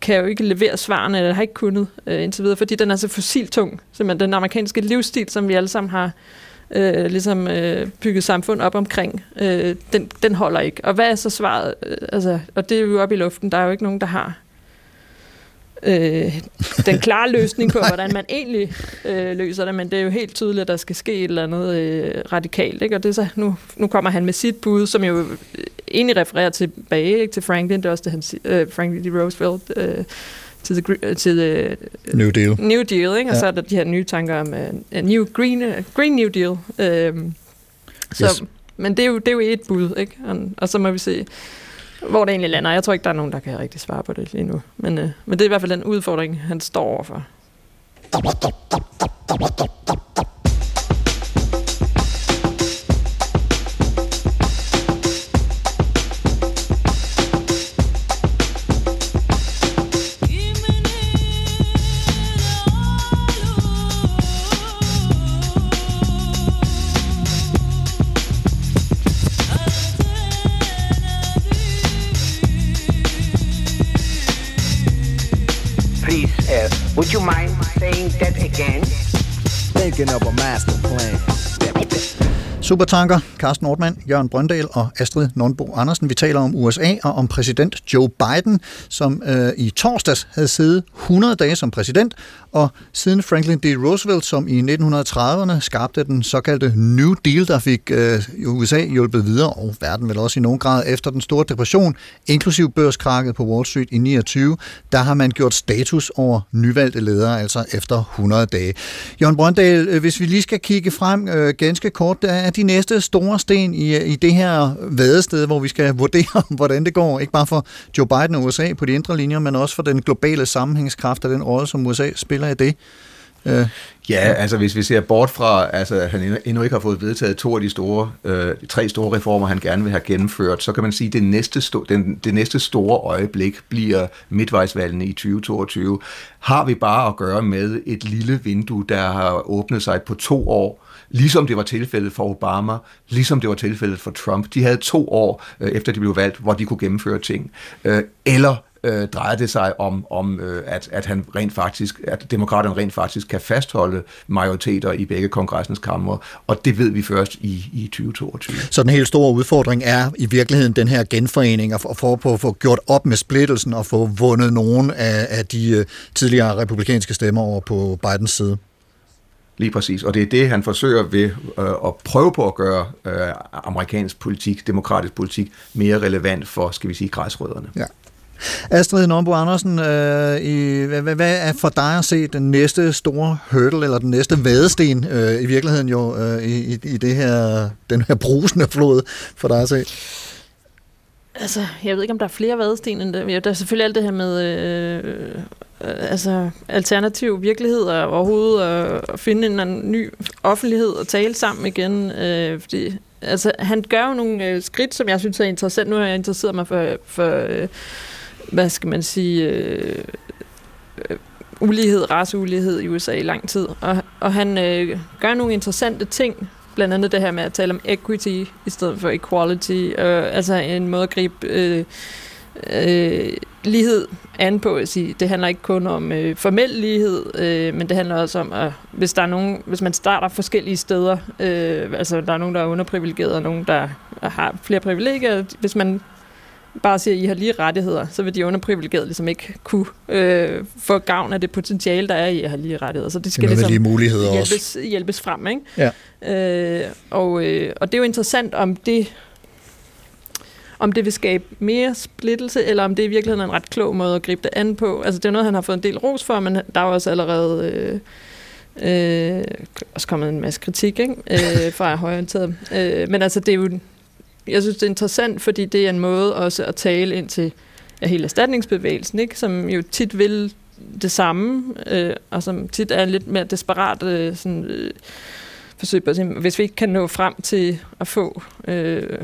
Speaker 1: kan jo ikke levere svarene, eller har ikke kunnet øh, indtil videre, fordi den er så fossiltung. Simpelthen den amerikanske livsstil, som vi alle sammen har øh, ligesom øh, bygget samfund op omkring, øh, den, den holder ikke. Og hvad er så svaret? Øh, altså, og det er jo oppe i luften. Der er jo ikke nogen, der har øh, den klare løsning på, hvordan man egentlig øh, løser det, men det er jo helt tydeligt, at der skal ske et eller andet øh, radikalt. Ikke? Og det er så, nu, nu kommer han med sit bud, som jo øh, egentlig refererer tilbage ikke, til Franklin, det er også det, han siger, øh, Franklin D. Roosevelt, øh, til the, gre- til the
Speaker 2: New Deal.
Speaker 1: New Deal, ikke? og
Speaker 2: Ja.
Speaker 1: så er der de her nye tanker om uh, new green, uh, green New Deal. Øhm, så,
Speaker 2: Yes.
Speaker 1: Men det er, jo, det er jo et bud, ikke? Og, og så må vi se, hvor det egentlig lander. Jeg tror ikke, der er nogen, der kan rigtig svare på det lige nu. Men, øh, men det er i hvert fald den udfordring, han står overfor.
Speaker 9: Would you mind saying that again?
Speaker 8: Thinking of a master plan.
Speaker 2: Supertanker, Carsten Nordmann, Jørgen Brøndal og Astrid Nordbo Andersen. Vi taler om USA og om præsident Joe Biden, som øh, i torsdags havde siddet 100 dage som præsident, og siden Franklin D. Roosevelt, som i 1930'erne skabte den såkaldte New Deal, der fik øh, USA hjulpet videre, og verden vel også i nogen grad efter den store depression, inklusiv børskrakket på Wall Street i 29, der har man gjort status over nyvalgte ledere, altså efter 100 dage. Jørgen Brøndal, øh, hvis vi lige skal kigge frem øh, ganske kort, der er de næste store sten i, øh, i det her vadested, hvor vi skal vurdere, hvordan det går, ikke bare for Joe Biden og USA på de indre linjer, men også for den globale sammenhængskraft og den rolle, som USA spiller i det. Øh,
Speaker 4: Ja, altså hvis vi ser bort fra, altså at han endnu- endnu ikke har fået vedtaget to af de store, øh, de tre store reformer, han gerne vil have gennemført, så kan man sige, at det næste, sto- den, det næste store øjeblik bliver midtvejsvalgene i 2022. Har vi bare at gøre med et lille vindue, der har åbnet sig på to år, ligesom det var tilfældet for Obama, ligesom det var tilfældet for Trump. De havde to år, øh, efter de blev valgt, hvor de kunne gennemføre ting. Øh, eller øh, drejer det sig om, om øh, at, at han rent faktisk, at demokraterne rent faktisk kan fastholde majoriteter i begge kongressens kammer, og det ved vi først i, i 2022.
Speaker 2: Så den helt store udfordring er i virkeligheden den her genforening, og for, at få gjort op med splittelsen og få vundet nogle af, af de øh, tidligere republikanske stemmer over på Bidens side.
Speaker 4: Lige præcis, og det er det, han forsøger ved øh, at prøve på at gøre øh, amerikansk politik, demokratisk politik, mere relevant for, skal vi sige, græsrødderne.
Speaker 2: Ja. Astrid Nombo Andersen, øh, i, hvad, hvad- er for dig at se den næste store hurdle, eller den næste vadesten, øh, i virkeligheden jo, øh, i, i det her, den her brusende flod, for dig at se?
Speaker 1: Altså, jeg ved ikke, om der er flere vadesten end det. Ja, Der er selvfølgelig alt det her med øh, øh altså, alternativ virkelighed og overhovedet at, finde en anden ny offentlighed og tale sammen igen. Øh, fordi, altså, han gør jo nogle øh, skridt, som jeg synes er interessant. Nu har jeg interesseret mig for, for øh, hvad skal man sige, øh, øh, ulighed, raceulighed i USA i lang tid. Og, og han øh, gør nogle interessante ting, blandt andet det her med at tale om equity i stedet for equality, øh, altså en måde at gribe øh, øh, lighed an på. At sige, det handler ikke kun om øh, formel lighed, øh, men det handler også om, at hvis, der er nogen, hvis man starter forskellige steder, øh, altså der er nogen, der er underprivilegeret, og nogen, der har flere privilegier, hvis man bare siger, at I har lige rettigheder, så vil de underprivilegerede ligesom ikke kunne øh, få gavn af det potentiale, der er i at have lige rettigheder. Så det skal
Speaker 2: Det
Speaker 1: ligesom
Speaker 2: lige muligheder også.
Speaker 1: hjælpes, hjælpes frem. Ikke?
Speaker 2: Ja.
Speaker 1: Øh, og, øh, og det er jo interessant, om det om det vil skabe mere splittelse, eller om det i virkeligheden er en ret klog måde at gribe det an på. Altså det er noget, han har fået en del ros for, men der er også allerede øh, øh, også kommet en masse kritik ikke? Øh, fra højorienteret. Øh, men altså det er jo, jeg synes det er interessant, fordi det er en måde også at tale ind til ja, hele erstatningsbevægelsen, ikke? som jo tit vil det samme, øh, og som tit er lidt mere desperat øh, sådan, øh, forsøg på at sige, hvis vi ikke kan nå frem til at få øh,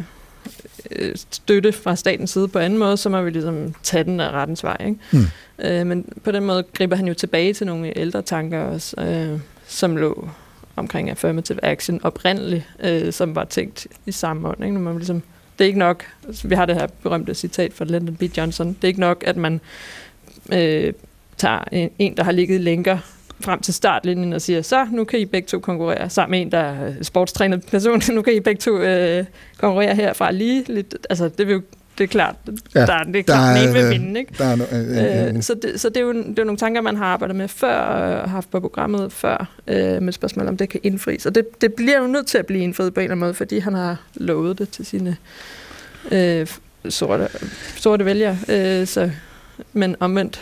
Speaker 1: øh, støtte fra statens side på anden måde, så må vi ligesom tage den af rettens vej. Ikke?
Speaker 2: Hmm.
Speaker 1: Øh, men på den måde griber han jo tilbage til nogle ældre tanker også, øh, som lå omkring affirmative action oprindeligt, øh, som var tænkt i samme ånd. Ikke? Man ligesom, det er ikke nok, altså, vi har det her berømte citat fra Lyndon B. Johnson, det er ikke nok, at man øh, tager en, en, der har ligget lænker frem til startlinjen og siger, så nu kan I begge to konkurrere sammen med en, der er sportstrænet person. nu kan I begge to øh, konkurrere herfra lige lidt. Altså, det, vil jo, det er klart,
Speaker 2: Ja,
Speaker 1: ja, der, det er klart, den ene vil vinde. Ikke?
Speaker 2: Der er, no- øh, øh,
Speaker 1: Øh, så det, så det, er jo, det er jo nogle tanker, man har arbejdet med før, og haft på programmet før, øh, med spørgsmål om det kan indfries. Og det, det bliver jo nødt til at blive indfriet på en eller anden måde, fordi han har lovet det til sine øh, sorte, sorte vælgere. Øh, så, men omvendt.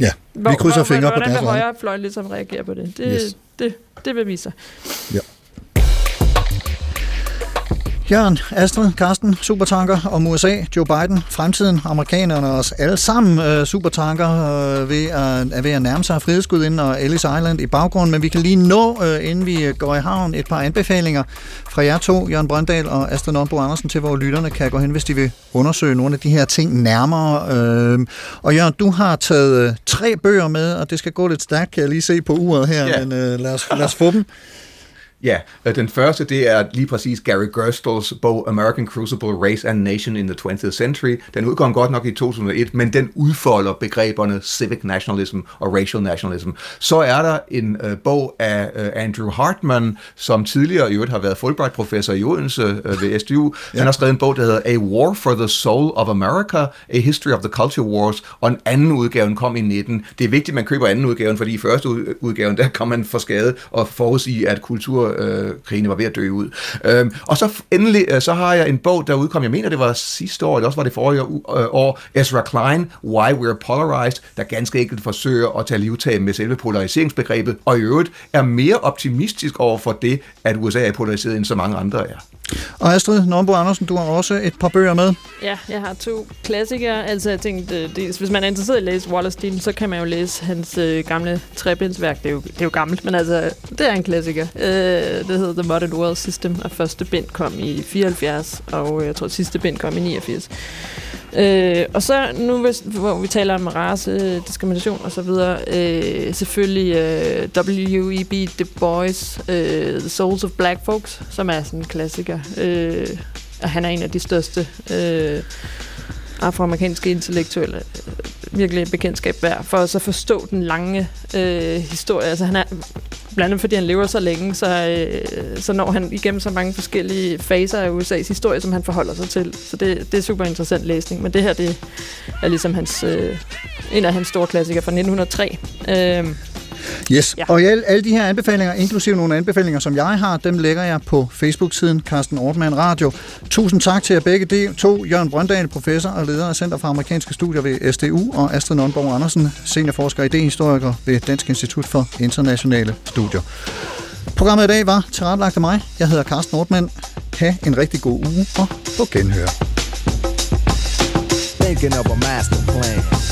Speaker 2: Ja, vi krydser fingre på
Speaker 1: hvordan
Speaker 2: deres
Speaker 1: vil
Speaker 2: vegne.
Speaker 1: højre fløj ligesom reagere på det? Det,
Speaker 2: Yes.
Speaker 1: det, det vil vise sig.
Speaker 2: Jørgen, Astrid, Karsten, supertanker om USA, Joe Biden, fremtiden, amerikanerne og os alle sammen øh, supertanker øh, ved at, er ved at nærme sig frihedsgudinden og Ellis Island i baggrunden, men vi kan lige nå, øh, inden vi går i havn, et par anbefalinger fra jer to, Jørgen Brøndal og Astrid Nordbo Andersen, til hvor lytterne kan gå hen, hvis de vil undersøge nogle af de her ting nærmere. Øh, og Jørgen, du har taget øh, tre bøger med, og det skal gå lidt stærkt, kan jeg lige se på uret her,
Speaker 4: Ja.
Speaker 2: men øh, lad, os, lad os få dem.
Speaker 4: Ja, øh, den første, det er lige præcis Gary Gerstels bog American Crucible, Race and Nation in the 20th Century. Den udkom godt nok i 2001, men den udfolder begreberne civic nationalism og racial nationalism. Så er der en øh, bog af øh, Andrew Hartman, som tidligere i øvrigt har været Fulbright-professor i Odense øh, ved SDU. Ja. Han har skrevet en bog, der hedder A War for the Soul of America, A History of the Culture Wars, og en anden udgave kom i 19. Det er vigtigt, at man køber anden udgaven, fordi i første ud- udgaven, der kom man for skade og forudsige, at kulturkrigene var ved at dø ud. Øhm, og så endelig, øh, så har jeg en bog, der udkom, jeg mener, det var sidste år, eller også var det forrige år, øh, år Ezra Klein, Why We're Polarized, der ganske enkelt forsøger at tage livtag med selve polariseringsbegrebet, og i øvrigt er mere optimistisk over for det, at USA er polariseret, end så mange andre er.
Speaker 2: Og Astrid Nombo Andersen, du har også et par bøger med.
Speaker 1: Ja, jeg har to klassikere. Altså, jeg tænkte, øh, dels, hvis man er interesseret i at læse Wallerstein, så kan man jo læse hans øh, gamle trebindsværk. Det er, jo, det er jo gammelt, men altså, det er en klassiker. Øh, Øh, det hedder The Modern World System, og første bind kom i 74, og øh, jeg tror, sidste bind kom i 89. Øh, og så nu, hvis, hvor vi taler om race, diskrimination og så videre, øh, selvfølgelig øh, W.E.B. Du Bois, øh, The Souls of Black Folks, som er sådan en klassiker. Øh, og han er en af de største øh, afroamerikanske intellektuelle øh, virkelig bekendtskab værd, for at så forstå den lange øh, historie. Altså han er, blandt andet fordi han lever så længe, så, øh, så når han igennem så mange forskellige faser af USA's historie, som han forholder sig til. Så det, det er super interessant læsning. Men det her, det er ligesom hans, øh, en af hans store klassikere fra 1903. Øh,
Speaker 2: Yes, Ja. og alle, alle de her anbefalinger, inklusive nogle anbefalinger, som jeg har, dem lægger jeg på Facebook-siden Carsten Ortmann Radio. Tusind tak til jer begge de to. Jørgen Brøndal, professor og leder af Center for Amerikanske Studier ved SDU, og Astrid Nonborg Andersen, seniorforsker og idehistoriker ved Dansk Institut for Internationale Studier. Programmet i dag var tilrettelagt af mig. Jeg hedder Carsten Ortmann. Ha' en rigtig god uge, og på genhør.
Speaker 8: Thinking of a master plan.